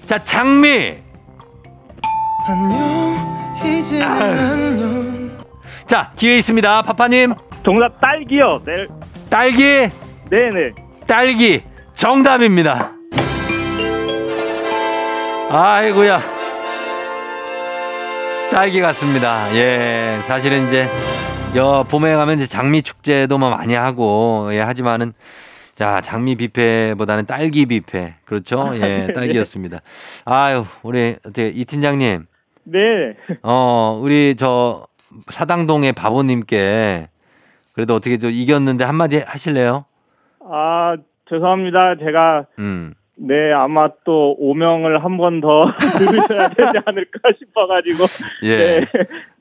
S1: 자, 장미.
S2: 안녕 이제는 안녕
S1: 자, 기회 있습니다. 파파님.
S10: 정답 딸기요. 네.
S1: 딸기.
S10: 네네.
S1: 딸기. 정답입니다. 아이고야. 딸기 같습니다. 예. 사실은 이제 여 봄에 가면 이제 장미 축제도 뭐 많이 하고 예 하지만은 자 장미 뷔페보다는 딸기 뷔페 그렇죠 예 딸기였습니다. 아유 우리 어떻게 이 팀장님
S10: 네.
S1: 어 우리 저 사당동의 바보님께 그래도 어떻게 좀 이겼는데 한마디 하실래요?
S10: 아, 죄송합니다. 제가
S1: 음.
S10: 네, 아마 또 오명을 한 번 더 들으셔야 되지 않을까 싶어가지고
S1: 예.
S10: 네,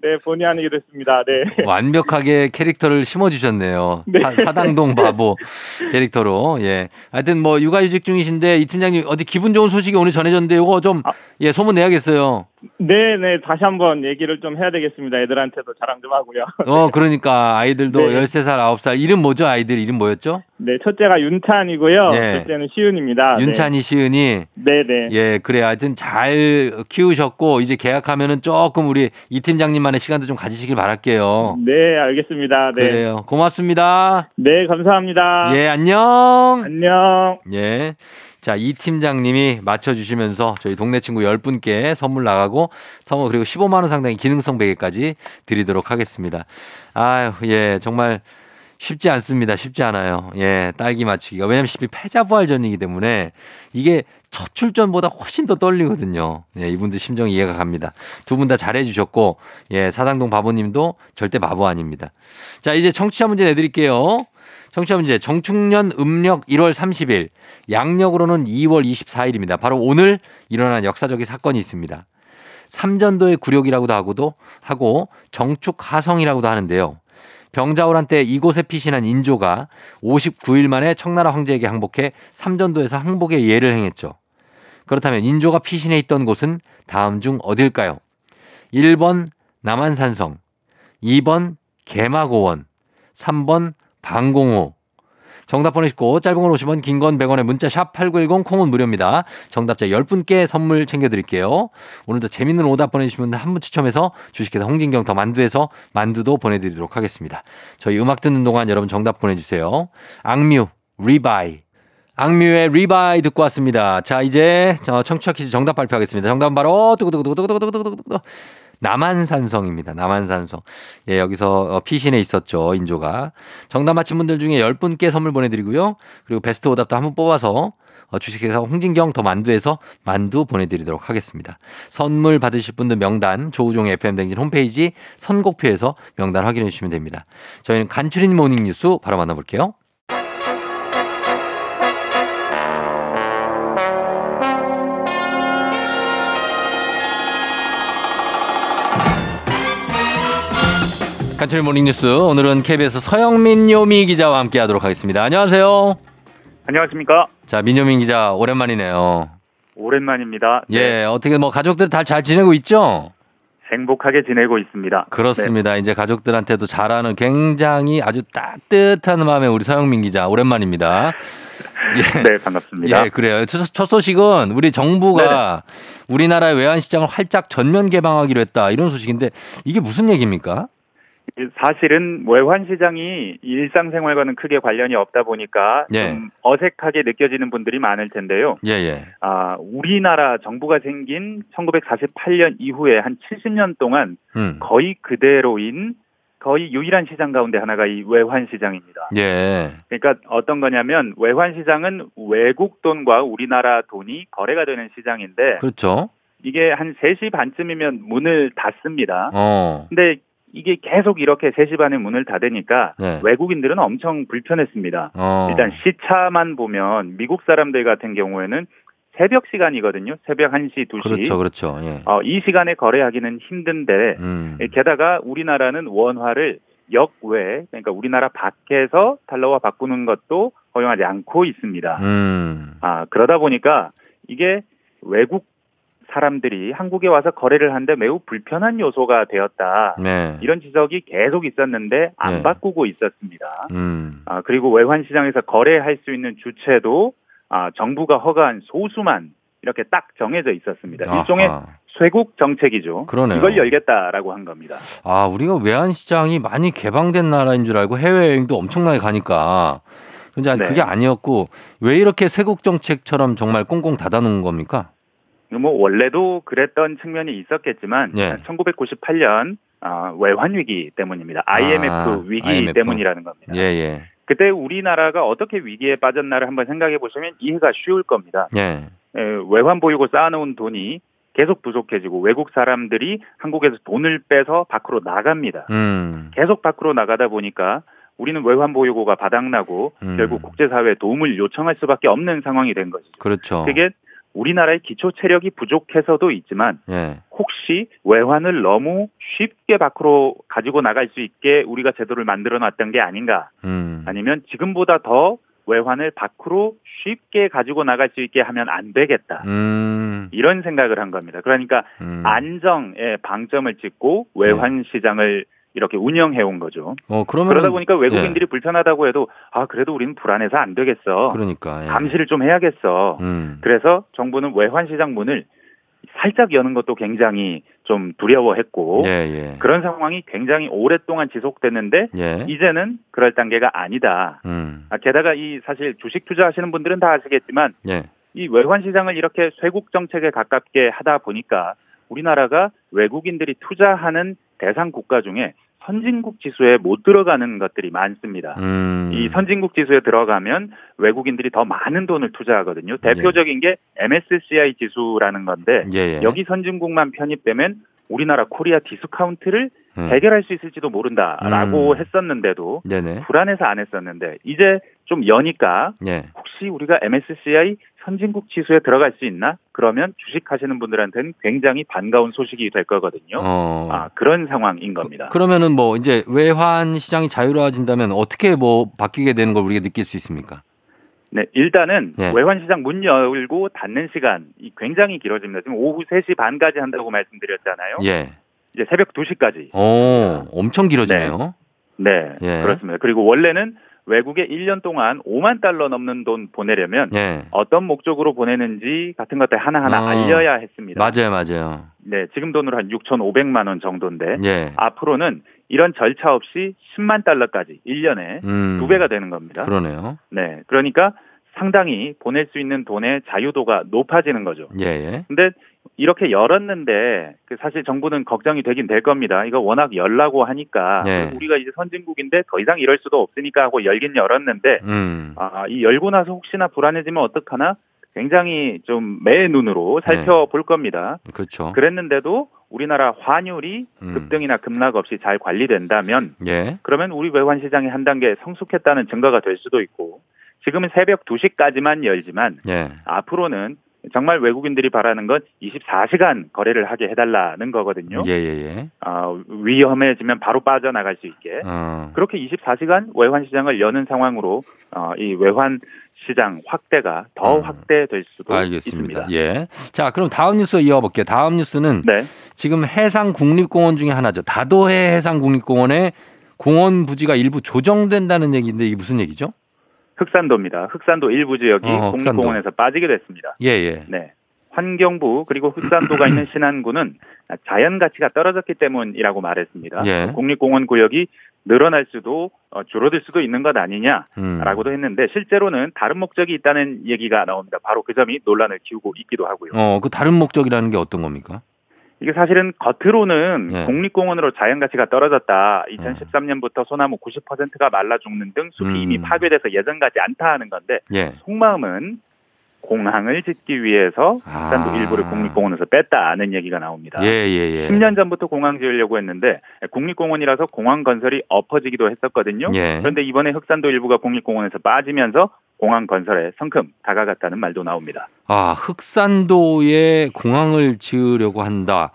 S10: 네 본의 아니게 됐습니다. 네.
S1: 완벽하게 캐릭터를 심어주셨네요.
S10: 네.
S1: 사, 당동 바보 캐릭터로. 예. 하여튼 뭐 육아휴직 중이신데 이 팀장님 어디 기분 좋은 소식이 오늘 전해졌는데 이거 좀 예, 소문 내야겠어요.
S10: 네, 네, 다시 한번 얘기를 좀 해야 되겠습니다. 애들한테도 자랑 좀 하고요.
S1: 어, 그러니까 아이들도
S10: 네.
S1: 13살, 9살. 이름 뭐죠? 아이들 이름 뭐였죠?
S10: 네, 첫째가 윤찬이고요.
S1: 예.
S10: 둘째는 시윤입니다.
S1: 윤찬이, 시은이.
S10: 네, 네.
S1: 예, 그래. 하여튼 잘 키우셨고 이제 계약하면은 조금 우리 이 팀장님만 의 시간도 좀 가지시길 바랄게요.
S10: 네, 알겠습니다. 네.
S1: 그래요. 고맙습니다.
S10: 네, 감사합니다.
S1: 예, 안녕.
S10: 안녕.
S1: 예. 자, 이 팀장님이 맞춰주시면서 저희 동네 친구 10분께 선물 나가고 선물 그리고 15만원 상당의 기능성 베개까지 드리도록 하겠습니다. 아유, 예. 정말 쉽지 않습니다. 쉽지 않아요. 예. 딸기 맞추기가. 왜냐면 쉽이 패자부활전이기 때문에 이게 첫 출전보다 훨씬 더 떨리거든요. 예. 이분들 심정 이해가 갑니다. 두 분 다 잘해주셨고, 예. 사당동 바보님도 절대 바보 아닙니다. 자, 이제 청취자 문제 내드릴게요. 청취자 문제 정충년 음력 1월 30일 양력으로는 2월 24일입니다. 바로 오늘 일어난 역사적인 사건이 있습니다. 삼전도의 굴욕이라고도 하고도 하고 정축하성이라고도 하는데요. 병자호란 때 이곳에 피신한 인조가 59일 만에 청나라 황제에게 항복해 삼전도에서 항복의 예를 행했죠. 그렇다면 인조가 피신해 있던 곳은 다음 중 어딜까요? 1번 남한산성, 2번 개마고원, 3번 방공호. 정답 보내시고 짧은 건 50원, 긴건 100원의 문자 샵 8910 콩은 무료입니다. 정답자 10분께 선물 챙겨드릴게요. 오늘도 재밌는 오답 보내주시면 한 분 추첨해서 주식회사 홍진경 더 만두에서 만두도 보내드리도록 하겠습니다. 저희 음악 듣는 동안 여러분 정답 보내주세요. 악뮤, Re-Bye. 악뮤의 Re-Bye 듣고 왔습니다. 자, 이제 청취자 퀴즈 정답 발표하겠습니다. 정답은 바로 두구두구두구두구두구두구두구 남한산성입니다. 남한산성. 예, 여기서 피신해 있었죠, 인조가. 정답 맞힌 분들 중에 10분께 선물 보내드리고요. 그리고 베스트 오답도 한분 뽑아서 어, 주식회사 홍진경 더 만두에서 만두 보내드리도록 하겠습니다. 선물 받으실 분들 명단 조우종의 FM댕진 홈페이지 선곡표에서 명단 확인해 주시면 됩니다. 저희는 간추린 모닝뉴스 바로 만나볼게요. 간추린 모닝뉴스 오늘은 KBS 서영민 요미 기자와 함께하도록 하겠습니다. 안녕하세요.
S11: 안녕하십니까?
S1: 자 민요민 기자 오랜만이네요.
S11: 오랜만입니다.
S1: 예 어떻게 뭐 가족들 다 잘 지내고 있죠?
S11: 행복하게 지내고 있습니다.
S1: 그렇습니다. 이제 가족들한테도 잘하는 굉장히 아주 따뜻한 마음의 우리 서영민 기자 오랜만입니다. 예.
S11: 네 반갑습니다.
S1: 예 그래요. 첫, 첫 소식은 우리 정부가 우리나라의 외환 시장을 활짝 전면 개방하기로 했다 이런 소식인데 이게 무슨 얘기입니까?
S11: 사실은 외환 시장이 일상생활과는 크게 관련이 없다 보니까
S1: 예.
S11: 좀 어색하게 느껴지는 분들이 많을 텐데요.
S1: 예 예.
S11: 아, 우리나라 정부가 생긴 1948년 이후에 한 70년 동안
S1: 음.
S11: 거의 그대로인 거의 유일한 시장 가운데 하나가 이 외환 시장입니다.
S1: 예.
S11: 그러니까 어떤 거냐면 외환 시장은 외국 돈과 우리나라 돈이 거래가 되는 시장인데
S1: 그렇죠.
S11: 이게 한 3시 반쯤이면 문을 닫습니다.
S1: 어.
S11: 근데 이게 계속 이렇게 3시 반에 문을 닫으니까
S1: 네.
S11: 외국인들은 엄청 불편했습니다.
S1: 어.
S11: 일단 시차만 보면 미국 사람들 같은 경우에는 새벽 시간이거든요. 새벽 1시, 2시.
S1: 그렇죠, 그렇죠. 예.
S11: 어, 이 시간에 거래하기는 힘든데
S1: 음.
S11: 게다가 우리나라는 원화를 역외 그러니까 우리나라 밖에서 달러와 바꾸는 것도 허용하지 않고 있습니다.
S1: 음.
S11: 아 그러다 보니까 이게 외국 사람들이 한국에 와서 거래를 하는데 매우 불편한 요소가 되었다.
S1: 네.
S11: 이런 지적이 계속 있었는데 안
S1: 네.
S11: 바꾸고 있었습니다.
S1: 음.
S11: 아, 그리고 외환 시장에서 거래할 수 있는 주체도 아, 정부가 허가한 소수만 이렇게 딱 정해져 있었습니다. 일종의. 쇄국 정책이죠.
S1: 그러네요.
S11: 이걸 열겠다라고 한 겁니다.
S1: 아, 우리가 외환 시장이 많이 개방된 나라인 줄 알고 해외 여행도 엄청나게 가니까. 근데
S11: 네.
S1: 그게 아니었고 왜 이렇게 세국 정책처럼 정말 꽁꽁 닫아 놓은 겁니까?
S11: 뭐 원래도 그랬던 측면이 있었겠지만
S1: 예.
S11: 1998년 아, 외환 위기 때문입니다. IMF
S1: 아,
S11: 위기
S1: IMF.
S11: 때문이라는 겁니다.
S1: 예, 예.
S11: 그때 우리나라가 어떻게 위기에 빠졌나를 한번 생각해 보시면 이해가 쉬울 겁니다.
S1: 예.
S11: 에, 외환 보유고 쌓아놓은 돈이 계속 부족해지고 외국 사람들이 한국에서 돈을 빼서 밖으로 나갑니다.
S1: 음.
S11: 계속 밖으로 나가다 보니까 우리는 외환 보유고가 바닥나고
S1: 음.
S11: 결국 국제사회에 도움을 요청할 수밖에 없는 상황이 된 것이죠.
S1: 그렇죠.
S11: 그게 우리나라의 기초 체력이 부족해서도 있지만
S1: 예.
S11: 혹시 외환을 너무 쉽게 밖으로 가지고 나갈 수 있게 우리가 제도를 만들어 놨던 게 아닌가
S1: 음.
S11: 아니면 지금보다 더 외환을 밖으로 쉽게 가지고 나갈 수 있게 하면 안 되겠다.
S1: 음.
S11: 이런 생각을 한 겁니다. 그러니까
S1: 음.
S11: 안정에 방점을 찍고 외환 시장을 이렇게 운영해 온 거죠.
S1: 어, 그러면
S11: 그러다 보니까 외국인들이 불편하다고 해도 아 그래도 우리는 불안해서 안 되겠어.
S1: 그러니까 예.
S11: 감시를 좀 해야겠어.
S1: 음.
S11: 그래서 정부는 외환 시장 문을 살짝 여는 것도 굉장히 좀 두려워했고
S1: 예, 예.
S11: 그런 상황이 굉장히 오랫동안 지속됐는데
S1: 예.
S11: 이제는 그럴 단계가 아니다.
S1: 음.
S11: 아, 게다가 이 사실 주식 투자하시는 분들은 다 아시겠지만
S1: 예.
S11: 이 외환 시장을 이렇게 쇄국 정책에 가깝게 하다 보니까 우리나라가 외국인들이 투자하는 대상 국가 중에 선진국 지수에 못 들어가는 것들이 많습니다.
S1: 음.
S11: 이 선진국 지수에 들어가면 외국인들이 더 많은 돈을 투자하거든요. 대표적인 게 MSCI 지수라는 건데
S1: 예, 예.
S11: 여기 선진국만 편입되면 우리나라 코리아 디스카운트를
S1: 음.
S11: 해결할 수 있을지도 모른다라고
S1: 음.
S11: 했었는데도
S1: 네네.
S11: 불안해서 안 했었는데 이제 좀 여니까
S1: 예.
S11: 혹시 우리가 MSCI 선진국 지수에 들어갈 수 있나? 그러면 주식하시는 분들한테는 굉장히 반가운 소식이 될 거거든요.
S1: 어.
S11: 아, 그런 상황인 겁니다.
S1: 그러면은 뭐 이제 외환 시장이 자유로워진다면 어떻게 뭐 바뀌게 되는 걸 우리가 느낄 수 있습니까?
S11: 네, 일단은
S1: 예.
S11: 외환 시장 문 열고 닫는 시간이 굉장히 길어집니다. 지금 오후 3시 반까지 한다고 말씀드렸잖아요.
S1: 예.
S11: 이제 새벽 2시까지.
S1: 오, 엄청 길어지네요.
S11: 네,
S1: 예.
S11: 그렇습니다. 그리고 원래는 외국에 1년 동안 5만 달러 넘는 돈 보내려면
S1: 예.
S11: 어떤 목적으로 보내는지 같은 것들 하나하나
S1: 어.
S11: 알려야 했습니다.
S1: 맞아요, 맞아요.
S11: 네, 지금 돈으로 한 6,500만 원 정도인데
S1: 예.
S11: 앞으로는 이런 절차 없이 10만 달러까지 1년에
S1: 음.
S11: 두 배가 되는 겁니다.
S1: 그러네요.
S11: 네, 그러니까 상당히 보낼 수 있는 돈의 자유도가 높아지는 거죠.
S1: 예, 예.
S11: 근데 이렇게 열었는데 그 사실 정부는 걱정이 되긴 될 겁니다. 이거 워낙 열라고 하니까
S1: 네.
S11: 우리가 이제 선진국인데 더 이상 이럴 수도 없으니까 하고 열긴 열었는데
S1: 음.
S11: 아, 이 열고 나서 혹시나 불안해지면 어떡하나 굉장히 좀 매 눈으로 살펴볼 겁니다.
S1: 그렇죠.
S11: 그랬는데도 우리나라 환율이
S1: 음.
S11: 급등이나 급락 없이 잘 관리된다면
S1: 예.
S11: 그러면 우리 외환 시장이 한 단계 성숙했다는 증거가 될 수도 있고 지금은 새벽 2시까지만 열지만
S1: 예.
S11: 앞으로는 정말 외국인들이 바라는 건 24시간 거래를 하게 해달라는 거거든요.
S1: 예, 예, 예.
S11: 아, 위험해지면 바로 빠져나갈 수 있게.
S1: 어.
S11: 그렇게 24시간 외환 시장을 여는 상황으로 어, 이 외환 시장 확대가 더 확대될 수도
S1: 음. 알겠습니다.
S11: 있습니다.
S1: 예. 자, 그럼 다음 뉴스 이어볼게요. 다음 뉴스는
S11: 네.
S1: 지금 해상 국립공원 중에 하나죠. 다도해 해상 국립공원의 공원 부지가 일부 조정된다는 얘기인데 이게 무슨 얘기죠?
S11: 흑산도입니다. 흑산도 일부 지역이
S1: 어.
S11: 국립공원에서 빠지게 됐습니다.
S1: 예, 예.
S11: 네. 환경부 그리고 흑산도가 있는 신안군은 자연 가치가 떨어졌기 때문이라고 말했습니다.
S1: 예.
S11: 국립공원 구역이 늘어날 수도 어, 줄어들 수도 있는 것 아니냐라고도
S1: 음.
S11: 했는데 실제로는 다른 목적이 있다는 얘기가 나옵니다. 바로 그 점이 논란을 키우고 있기도 하고요.
S1: 어, 그 다른 목적이라는 게 어떤 겁니까?
S11: 이게 사실은 겉으로는
S1: 예.
S11: 국립공원으로 자연 가치가 떨어졌다. 2013년부터 소나무 90%가 말라 죽는 등 숲이
S1: 음.
S11: 이미 파괴돼서 예전 같지 않다 하는 건데
S1: 예.
S11: 속마음은 공항을 짓기 위해서 흑산도
S1: 아.
S11: 일부를 국립공원에서 뺐다는 얘기가 나옵니다.
S1: 예, 예, 예.
S11: 10년 전부터 공항 지으려고 했는데 국립공원이라서 공항 건설이 엎어지기도 했었거든요.
S1: 예.
S11: 그런데 이번에 흑산도 일부가 국립공원에서 빠지면서 공항 건설에 성큼 다가갔다는 말도 나옵니다.
S1: 아, 흑산도에 공항을 지으려고 한다.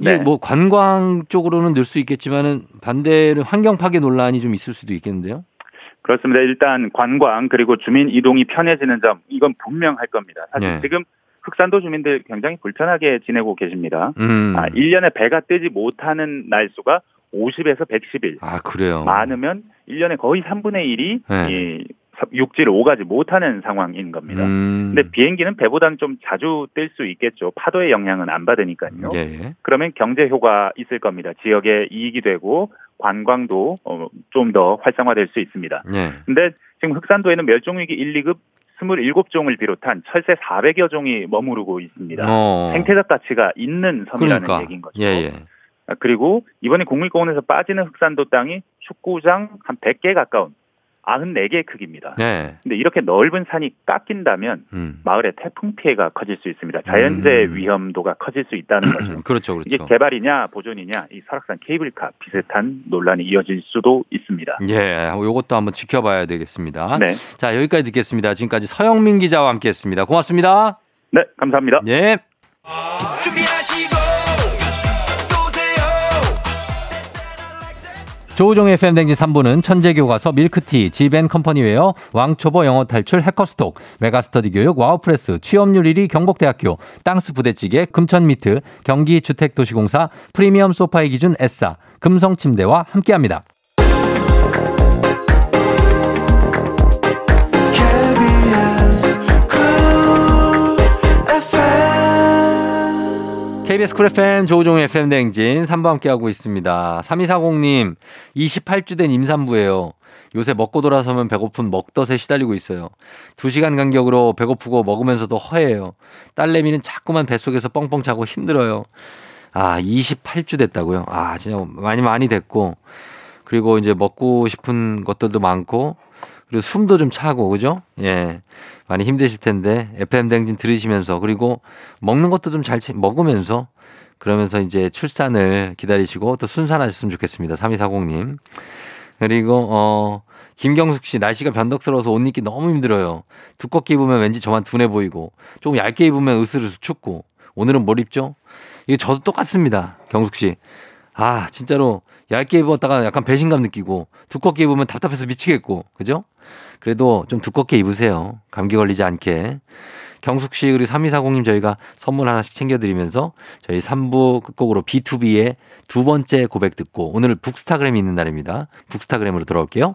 S1: 이게
S11: 네.
S1: 뭐 관광 쪽으로는 늘 수 있겠지만은 반대로 환경 파괴 논란이 좀 있을 수도 있겠는데요.
S11: 그렇습니다. 일단 관광 그리고 주민 이동이 편해지는 점 이건 분명할 겁니다. 사실
S1: 네.
S11: 지금 흑산도 주민들 굉장히 불편하게 지내고 계십니다.
S1: 음.
S11: 아, 1년에 배가 뜨지 못하는 날수가 50에서 110일.
S1: 아, 그래요.
S11: 많으면 1년에 거의 3분의 1이
S1: 네.
S11: 이 육지를 오가지 못하는 상황인 겁니다.
S1: 음.
S11: 근데 비행기는 배보다는 좀 자주 뜰 수 있겠죠. 파도의 영향은 안 받으니까요.
S1: 예, 예.
S11: 그러면 경제 효과 있을 겁니다. 지역에 이익이 되고 관광도 어, 좀 더 활성화될 수 있습니다.
S1: 예.
S11: 근데 지금 흑산도에는 멸종위기 1, 2급 27종을 비롯한 철새 400여 종이 머무르고 있습니다.
S1: 어.
S11: 생태적 가치가 있는 섬이라는
S1: 그러니까.
S11: 얘기인 거죠.
S1: 예, 예.
S11: 아, 그리고 이번에 국립공원에서 빠지는 흑산도 땅이 축구장 한 100개 가까운 94개 크기입니다.
S1: 네.
S11: 근데 이렇게 넓은 산이 깎인다면
S1: 음.
S11: 마을에 태풍 피해가 커질 수 있습니다. 자연재해
S1: 음.
S11: 위험도가 커질 수 있다는 거죠.
S1: 그렇죠, 그렇죠.
S11: 이게 개발이냐 보존이냐 이 설악산 케이블카 비슷한 논란이 이어질 수도 있습니다.
S1: 예, 요것도 한번 지켜봐야 되겠습니다.
S11: 네.
S1: 자, 여기까지 듣겠습니다. 지금까지 서영민 기자와 함께 했습니다. 고맙습니다.
S11: 네, 감사합니다.
S1: 예. 조우종의 댕진 3부는 천재교과서 밀크티, 지벤컴퍼니웨어, 왕초보 영어 탈출 해커스톡, 메가스터디 교육 와우프레스, 취업률 1위 경북대학교, 땅스 부대찌개, 금천미트, 경기주택도시공사, 프리미엄 소파의 기준 에싸, 금성침대와 함께합니다.
S2: KBS
S1: 쿨 FM 조우종 FM 댕진 3부 함께하고 있습니다. 3240님 28주 된 임산부예요. 요새 먹고 돌아서면 배고픈 먹덧에 시달리고 있어요. 2시간 간격으로 배고프고 먹으면서도 허해요. 딸내미는 자꾸만 뱃속에서 뻥뻥 차고 힘들어요. 아 28주 됐다고요? 아 진짜 많이 많이 됐고 그리고 이제 먹고 싶은 것들도 많고 그리고 숨도 좀 차고 그죠? 예. 많이 힘드실 텐데 FM 댕진 들으시면서 그리고 먹는 것도 좀 잘 먹으면서 그러면서 이제 출산을 기다리시고 또 순산하셨으면 좋겠습니다. 3240님. 그리고 어 김경숙 씨, 날씨가 변덕스러워서 옷 입기 너무 힘들어요. 두껍게 입으면 왠지 저만 둔해 보이고, 조금 얇게 입으면 으스르스 춥고, 오늘은 뭘 입죠? 이게 저도 똑같습니다. 경숙 씨. 아, 진짜로 얇게 입었다가 약간 배신감 느끼고, 두껍게 입으면 답답해서 미치겠고, 그죠? 그래도 좀 두껍게 입으세요. 감기 걸리지 않게. 경숙 씨 그리고 3240님 저희가 선물 하나씩 챙겨드리면서 저희 3부 끝곡으로 B2B의 두 번째 고백 듣고 오늘 북스타그램이 있는 날입니다. 북스타그램으로 돌아올게요.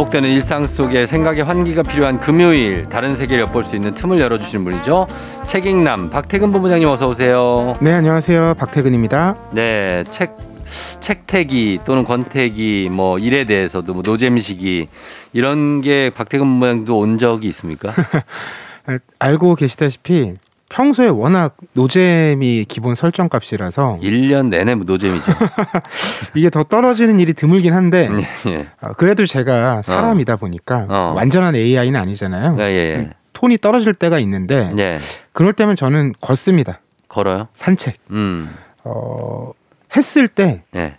S1: 반복되는 일상 속에 생각의 환기가 필요한 금요일 다른 세계를 엿볼 수 있는 틈을 열어주시는 분이죠. 책읽남 박태근 본부장님 어서 오세요.
S12: 네, 안녕하세요. 박태근입니다.
S1: 네, 책 책태기 또는 권태기 뭐 일에 대해서도 뭐 노잼시기 이런 게 박태근 본부장도 온 적이 있습니까?
S12: 알고 계시다시피 평소에 워낙 노잼이 기본 설정값이라서
S1: 1년 내내 노잼이죠.
S12: 이게 더 떨어지는 일이 드물긴 한데
S1: 예.
S12: 어, 그래도 제가 사람이다 보니까
S1: 어.
S12: 완전한 AI는 아니잖아요.
S1: 예, 예.
S12: 톤이 떨어질 때가 있는데
S1: 예.
S12: 그럴 때면 저는 걷습니다.
S1: 걸어요?
S12: 산책.
S1: 음.
S12: 어, 했을 때한
S1: 예.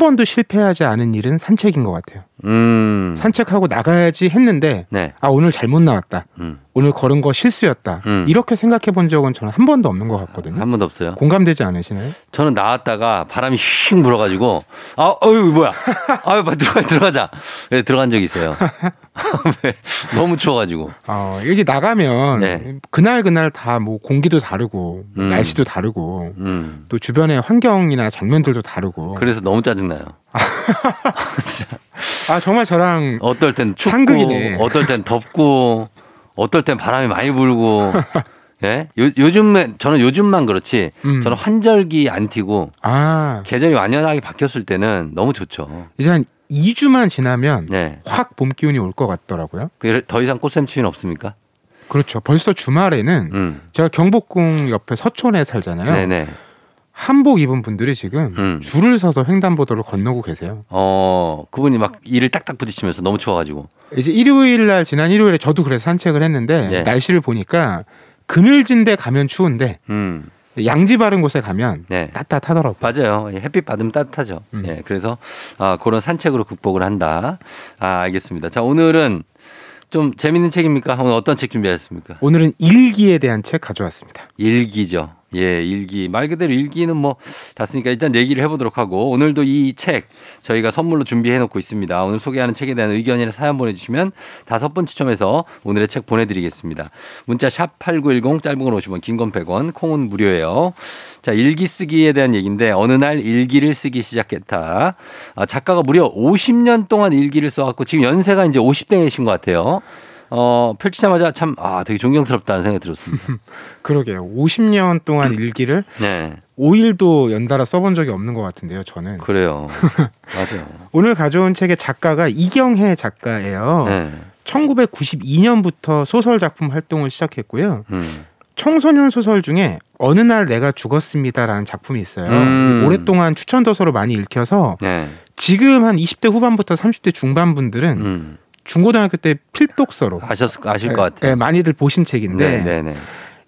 S12: 번도 실패하지 않은 일은 산책인 것 같아요.
S1: 음.
S12: 산책하고 나가야지 했는데
S1: 네.
S12: 아 오늘 잘못 나왔다.
S1: 음.
S12: 오늘 걸은 거 실수였다.
S1: 음.
S12: 이렇게 생각해 본 적은 저는 한 번도 없는 것 같거든요.
S1: 한 번도 없어요.
S12: 공감되지 않으시나요?
S1: 저는 나왔다가 바람이 휙 불어가지고 아 어유 뭐야 아유 들어가 들어가자 네, 들어간 적이 있어요. 왜? 너무 추워가지고
S12: 어, 여기 나가면
S1: 네.
S12: 그날 그날 다 뭐 공기도 다르고 뭐
S1: 음.
S12: 날씨도 다르고
S1: 음.
S12: 또 주변의 환경이나 장면들도 다르고
S1: 그래서 너무 짜증나요.
S12: 아 정말 저랑
S1: 어떨 땐 춥고
S12: 상극이네.
S1: 어떨 땐 덥고 어떨 땐 바람이 많이 불고 예? 요, 요즘에 저는 요즘만 그렇지
S12: 음.
S1: 저는 환절기 안 튀고
S12: 아
S1: 계절이 완연하게 바뀌었을 때는 너무 좋죠.
S12: 이제 한 2주만 지나면
S1: 네.
S12: 확봄 기운이 올 것 같더라고요.
S1: 그더 이상 꽃샘 추위는 없습니까?
S12: 그렇죠. 벌써 주말에는
S1: 음.
S12: 제가 경복궁 옆에 서촌에 살잖아요.
S1: 네네.
S12: 한복 입은 분들이 지금
S1: 음.
S12: 줄을 서서 횡단보도를 건너고 계세요.
S1: 어 그분이 막 이를 딱딱 부딪히면서 너무 추워가지고
S12: 이제 일요일 날 지난 일요일에 저도 그래서 산책을 했는데
S1: 네.
S12: 날씨를 보니까 그늘진 데 가면 추운데
S1: 음.
S12: 양지 바른 곳에 가면
S1: 네.
S12: 따뜻하더라고요.
S1: 맞아요. 햇빛 받으면 따뜻하죠.
S12: 음.
S1: 예, 그래서 아, 그런 산책으로 극복을 한다. 아, 알겠습니다. 자, 오늘은 좀 재밌는 책입니까? 오늘 어떤 책 준비하셨습니까?
S12: 오늘은 일기에 대한 책 가져왔습니다.
S1: 일기죠. 예, 일기. 말 그대로 일기는 뭐 다 쓰니까 일단 얘기를 해보도록 하고 오늘도 이 책 저희가 선물로 준비해 놓고 있습니다. 오늘 소개하는 책에 대한 의견이나 사연 보내주시면 다섯 번 추첨해서 오늘의 책 보내드리겠습니다. 문자 샵 8910 짧은 건 50원 긴 건 100원 콩은 무료예요. 자, 일기 쓰기에 대한 얘기인데 어느 날 일기를 쓰기 시작했다. 아, 작가가 무려 50년 동안 일기를 써왔고 지금 연세가 이제 50대이신 것 같아요. 어, 펼치자마자 참, 아, 되게 존경스럽다는 생각이 들었습니다.
S12: 그러게요. 50년 동안 일기를
S1: 네.
S12: 5일도 연달아 써본 적이 없는 것 같은데요. 저는
S1: 그래요. 맞아요.
S12: 오늘 가져온 책의 작가가 이경혜 작가예요.
S1: 네.
S12: 1992년부터 소설 작품 활동을 시작했고요.
S1: 음.
S12: 청소년 소설 중에 어느 날 내가 죽었습니다라는 작품이 있어요.
S1: 음.
S12: 오랫동안 추천 도서로 많이 읽혀서
S1: 네.
S12: 지금 한 20대 후반부터 30대 중반 분들은
S1: 음.
S12: 중고등학교 때 필독서로
S1: 아셨, 아실 것
S12: 예,
S1: 같아요.
S12: 예, 많이들 보신 책인데
S1: 네, 네, 네.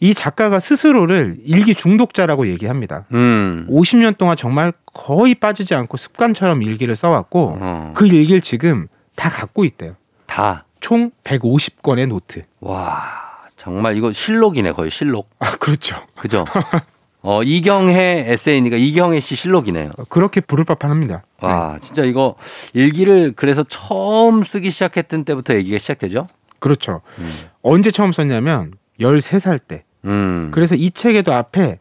S12: 이 작가가 스스로를 일기 중독자라고 얘기합니다.
S1: 음.
S12: 50년 동안 정말 거의 빠지지 않고 습관처럼 일기를 써왔고
S1: 어.
S12: 그 일기를 지금 다 갖고 있대요.
S1: 다.
S12: 총 150권의 노트.
S1: 와, 정말 이거 실록이네, 거의 실록.
S12: 아, 그렇죠.
S1: 그죠? 어, 이경혜 에세이니까 이경혜 씨 실록이네요.
S12: 그렇게 부를 법도 합니다.
S1: 와, 진짜 이거 일기를 그래서 처음 쓰기 시작했던 때부터 얘기가 시작되죠?
S12: 그렇죠. 언제 처음 썼냐면 13살 때.
S1: 음.
S12: 그래서 이 책에도 앞에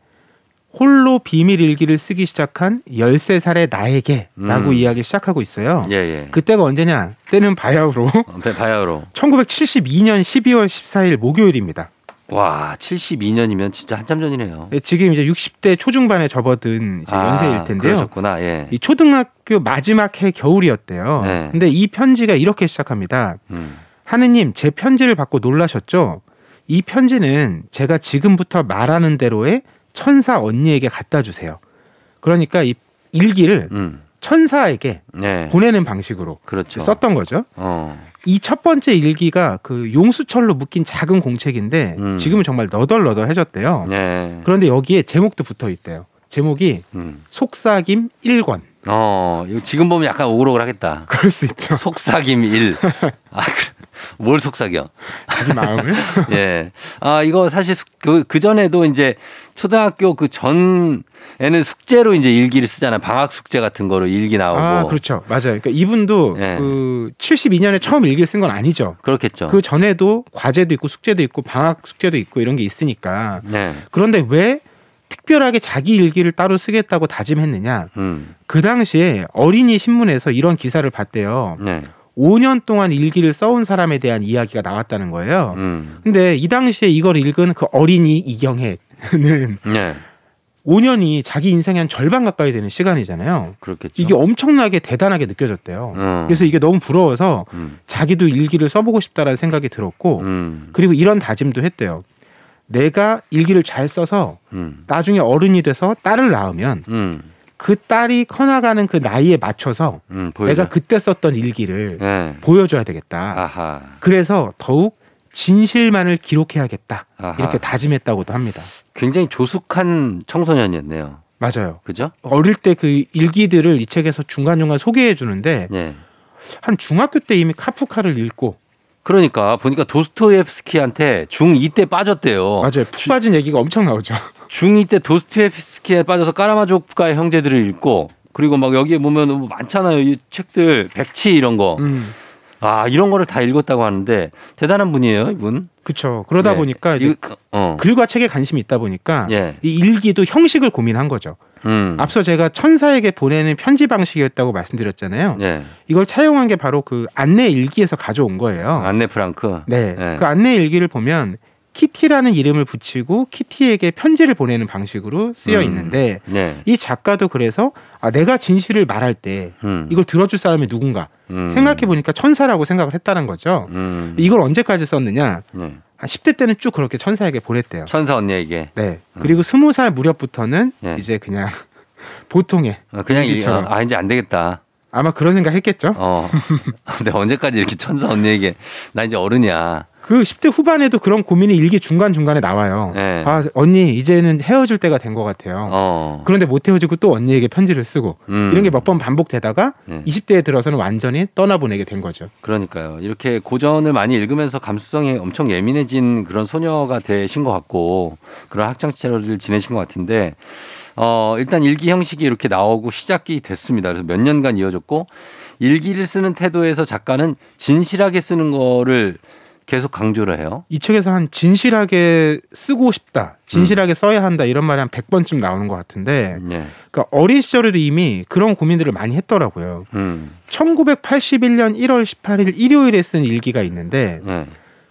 S12: 홀로 비밀 일기를 쓰기 시작한 13살의 나에게라고
S1: 음.
S12: 이야기 시작하고 있어요.
S1: 예, 예.
S12: 그때가 언제냐? 때는 바야흐로
S1: 어, 바야흐로.
S12: 1972년 12월 14일 목요일입니다.
S1: 와, 72년이면 진짜 한참 전이네요.
S12: 네, 지금 이제 60대 초중반에 접어든 이제 연세일 텐데요.
S1: 아, 그러셨구나. 예.
S12: 이 초등학교 마지막 해 겨울이었대요.
S1: 네.
S12: 근데 이 편지가 이렇게 시작합니다.
S1: 음.
S12: 하느님, 제 편지를 받고 놀라셨죠? 이 편지는 제가 지금부터 말하는 대로의 천사 언니에게 갖다 주세요. 그러니까 이 일기를
S1: 음.
S12: 천사에게
S1: 네.
S12: 보내는 방식으로
S1: 그렇죠.
S12: 썼던 거죠.
S1: 어.
S12: 이첫 번째 일기가 그 용수철로 묶인 작은 공책인데
S1: 음.
S12: 지금은 정말 너덜너덜해졌대요.
S1: 네.
S12: 그런데 여기에 제목도 붙어 있대요. 제목이
S1: 음.
S12: 속삭임 1권.
S1: 어, 이거 지금 보면 약간 오글오글 하겠다.
S12: 그럴 수 있죠.
S1: 속삭임 1. 아. 뭘 속삭여?
S12: 자기 마음을.
S1: 예. 아, 이거 사실 숙- 그, 그 전에도 이제 초등학교 그 전에는 숙제로 이제 일기를 쓰잖아요. 방학 숙제 같은 거로 일기 나오고.
S12: 아, 그렇죠. 맞아요. 그러니까 이분도
S1: 예.
S12: 그 72년에 처음 일기를 쓴 건 아니죠.
S1: 그렇겠죠.
S12: 그 전에도 과제도 있고 숙제도 있고 방학 숙제도 있고 이런 게 있으니까.
S1: 네.
S12: 그런데 왜 특별하게 자기 일기를 따로 쓰겠다고 다짐했느냐?
S1: 음.
S12: 그 당시에 어린이 신문에서 이런 기사를 봤대요.
S1: 네.
S12: 5년 동안 일기를 써온 사람에 대한 이야기가 나왔다는 거예요.
S1: 음.
S12: 근데 이 당시에 이걸 읽은 그 어린이 이경혜는
S1: 네.
S12: 5년이 자기 인생의 한 절반 가까이 되는 시간이잖아요.
S1: 그렇겠죠.
S12: 이게 엄청나게 대단하게 느껴졌대요.
S1: 음.
S12: 그래서 이게 너무 부러워서
S1: 음.
S12: 자기도 일기를 써보고 싶다라는 생각이 들었고
S1: 음.
S12: 그리고 이런 다짐도 했대요. 내가 일기를 잘 써서
S1: 음.
S12: 나중에 어른이 돼서 딸을 낳으면
S1: 음.
S12: 그 딸이 커나가는 그 나이에 맞춰서
S1: 음.
S12: 내가 그때 썼던 일기를
S1: 네.
S12: 보여줘야 되겠다.
S1: 아하.
S12: 그래서 더욱 진실만을 기록해야겠다.
S1: 아하.
S12: 이렇게 다짐했다고도 합니다.
S1: 굉장히 조숙한 청소년이었네요.
S12: 맞아요.
S1: 그죠?
S12: 어릴 때 그 일기들을 이 책에서 중간중간 소개해 주는데
S1: 예.
S12: 한 중학교 때 이미 카프카를 읽고
S1: 그러니까 보니까 도스토옙스키한테 중2 때 빠졌대요.
S12: 맞아요. 푹 빠진 얘기가 엄청 나오죠.
S1: 중2 때 도스토옙스키에 빠져서 까라마조프가의 형제들을 읽고 그리고 막 여기에 보면 뭐 많잖아요. 이 책들 백치 이런 거.
S12: 음.
S1: 아 이런 거를 다 읽었다고 하는데 대단한 분이에요 이분.
S12: 그렇죠. 그러다
S1: 네.
S12: 보니까 이제
S1: 이거, 어.
S12: 글과 책에 관심이 있다 보니까
S1: 예.
S12: 이 일기도 형식을 고민한 거죠.
S1: 음.
S12: 앞서 제가 천사에게 보내는 편지 방식이었다고 말씀드렸잖아요.
S1: 예.
S12: 이걸 차용한 게 바로 그 안내 일기에서 가져온 거예요.
S1: 안네 프랑크.
S12: 네.
S1: 예.
S12: 그 안내 일기를 보면 키티라는 이름을 붙이고 키티에게 편지를 보내는 방식으로 쓰여
S1: 음.
S12: 있는데
S1: 네.
S12: 이 작가도 그래서 아, 내가 진실을 말할 때
S1: 음.
S12: 이걸 들어줄 사람이 누군가
S1: 음.
S12: 생각해 보니까 천사라고 생각을 했다는 거죠.
S1: 음.
S12: 이걸 언제까지 썼느냐?
S1: 네.
S12: 한 10대 때는 쭉 그렇게 천사에게 보냈대요.
S1: 천사 언니에게
S12: 네. 그리고 스무 살 무렵부터는
S1: 예.
S12: 이제 그냥 보통의
S1: 어, 그냥 이,
S12: 일기처럼.
S1: 어, 아 이제 안 되겠다.
S12: 아마 그런 생각 했겠죠.
S1: 어. 근데 언제까지 이렇게 천사 언니에게 나 이제 어른이야.
S12: 그 10대 후반에도 그런 고민이 일기 중간중간에 나와요.
S1: 네.
S12: 아, 언니, 이제는 헤어질 때가 된 것 같아요.
S1: 어.
S12: 그런데 못 헤어지고 또 언니에게 편지를 쓰고
S1: 음.
S12: 이런 게 몇 번 반복되다가
S1: 네.
S12: 20대에 들어서는 완전히 떠나보내게 된 거죠.
S1: 그러니까요. 이렇게 고전을 많이 읽으면서 감수성이 엄청 예민해진 그런 소녀가 되신 것 같고 그런 학창 시절을 지내신 것 같은데 어, 일단 일기 형식이 이렇게 나오고 시작이 됐습니다. 그래서 몇 년간 이어졌고 일기를 쓰는 태도에서 작가는 진실하게 쓰는 거를 계속 강조를 해요.
S12: 이 책에서 한 진실하게 쓰고 싶다, 진실하게 써야 한다 이런 말이 한 100번쯤 나오는 것 같은데
S1: 네.
S12: 그러니까 어린 시절에도 이미 그런 고민들을 많이 했더라고요.
S1: 음.
S12: 1981년 1월 18일 일요일에 쓴 일기가 있는데
S1: 네.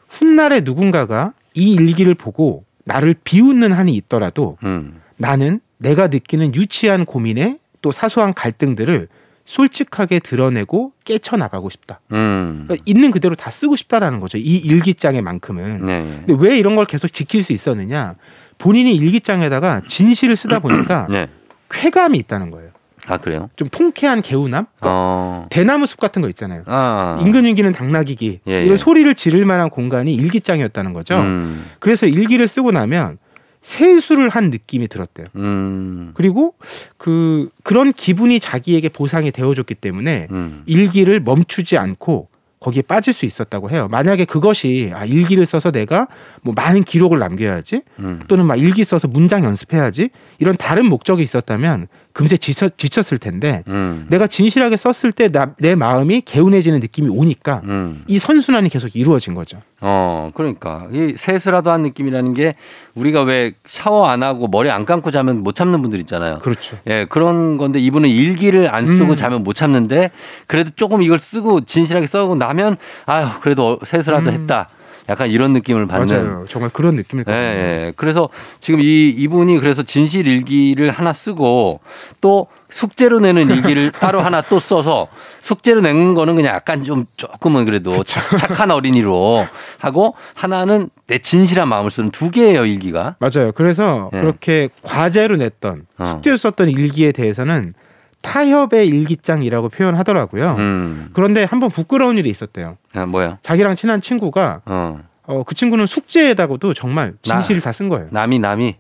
S12: 훗날에 누군가가 이 일기를 보고 나를 비웃는 한이 있더라도
S1: 음.
S12: 나는 내가 느끼는 유치한 고민에 또 사소한 갈등들을 솔직하게 드러내고 깨쳐나가고 싶다.
S1: 음.
S12: 그러니까 있는 그대로 다 쓰고 싶다라는 거죠. 이 일기장에만큼은.
S1: 네.
S12: 근데 왜 이런 걸 계속 지킬 수 있었느냐? 본인이 일기장에다가 진실을 쓰다 보니까
S1: 네.
S12: 쾌감이 있다는 거예요.
S1: 아 그래요?
S12: 좀 통쾌한 개운함?
S1: 어.
S12: 대나무 숲 같은 거 있잖아요.
S1: 아.
S12: 인근 인기는 당나귀기
S1: 예,
S12: 이런
S1: 예.
S12: 소리를 지를 만한 공간이 일기장이었다는 거죠.
S1: 음.
S12: 그래서 일기를 쓰고 나면 세수를 한 느낌이 들었대요.
S1: 음.
S12: 그리고 그 그런 기분이 자기에게 보상이 되어줬기 때문에
S1: 음.
S12: 일기를 멈추지 않고 거기에 빠질 수 있었다고 해요. 만약에 그것이 아, 일기를 써서 내가 뭐 많은 기록을 남겨야지
S1: 음.
S12: 또는 막 일기 써서 문장 연습해야지 이런 다른 목적이 있었다면 금세 지쳐, 지쳤을 텐데
S1: 음.
S12: 내가 진실하게 썼을 때 내 마음이 개운해지는 느낌이 오니까
S1: 음.
S12: 이 선순환이 계속 이루어진 거죠.
S1: 어, 그러니까 이 세수라도 한 느낌이라는 게 우리가 왜 샤워 안 하고 머리 안 감고 자면 못 참는 분들 있잖아요.
S12: 그렇죠.
S1: 예, 그런 건데 이분은 일기를 안 쓰고
S12: 음.
S1: 자면 못 참는데 그래도 조금 이걸 쓰고 진실하게 써고 나면 아유, 그래도 세수라도
S12: 음.
S1: 했다. 약간 이런 느낌을 받는
S12: 맞아요. 정말 그런 느낌일
S1: 예,
S12: 거예요.
S1: 예. 그래서 지금 이 이분이 그래서 진실 일기를 하나 쓰고 또 숙제로 내는 일기를 따로 하나 또 써서 숙제로 내는 거는 그냥 약간 좀 조금은 그래도 착- 착한 어린이로 하고 하나는 내 진실한 마음을 쓰는 두 개예요 일기가.
S12: 맞아요. 그래서
S1: 예.
S12: 그렇게 과제로 냈던
S1: 어.
S12: 숙제로 썼던 일기에 대해서는 타협의 일기장이라고 표현하더라고요.
S1: 음.
S12: 그런데 한번 부끄러운 일이 있었대요.
S1: 아, 뭐야?
S12: 자기랑 친한 친구가
S1: 어.
S12: 어, 그 친구는 숙제에다가도 정말 진실을 다 쓴 거예요.
S1: 남이 남이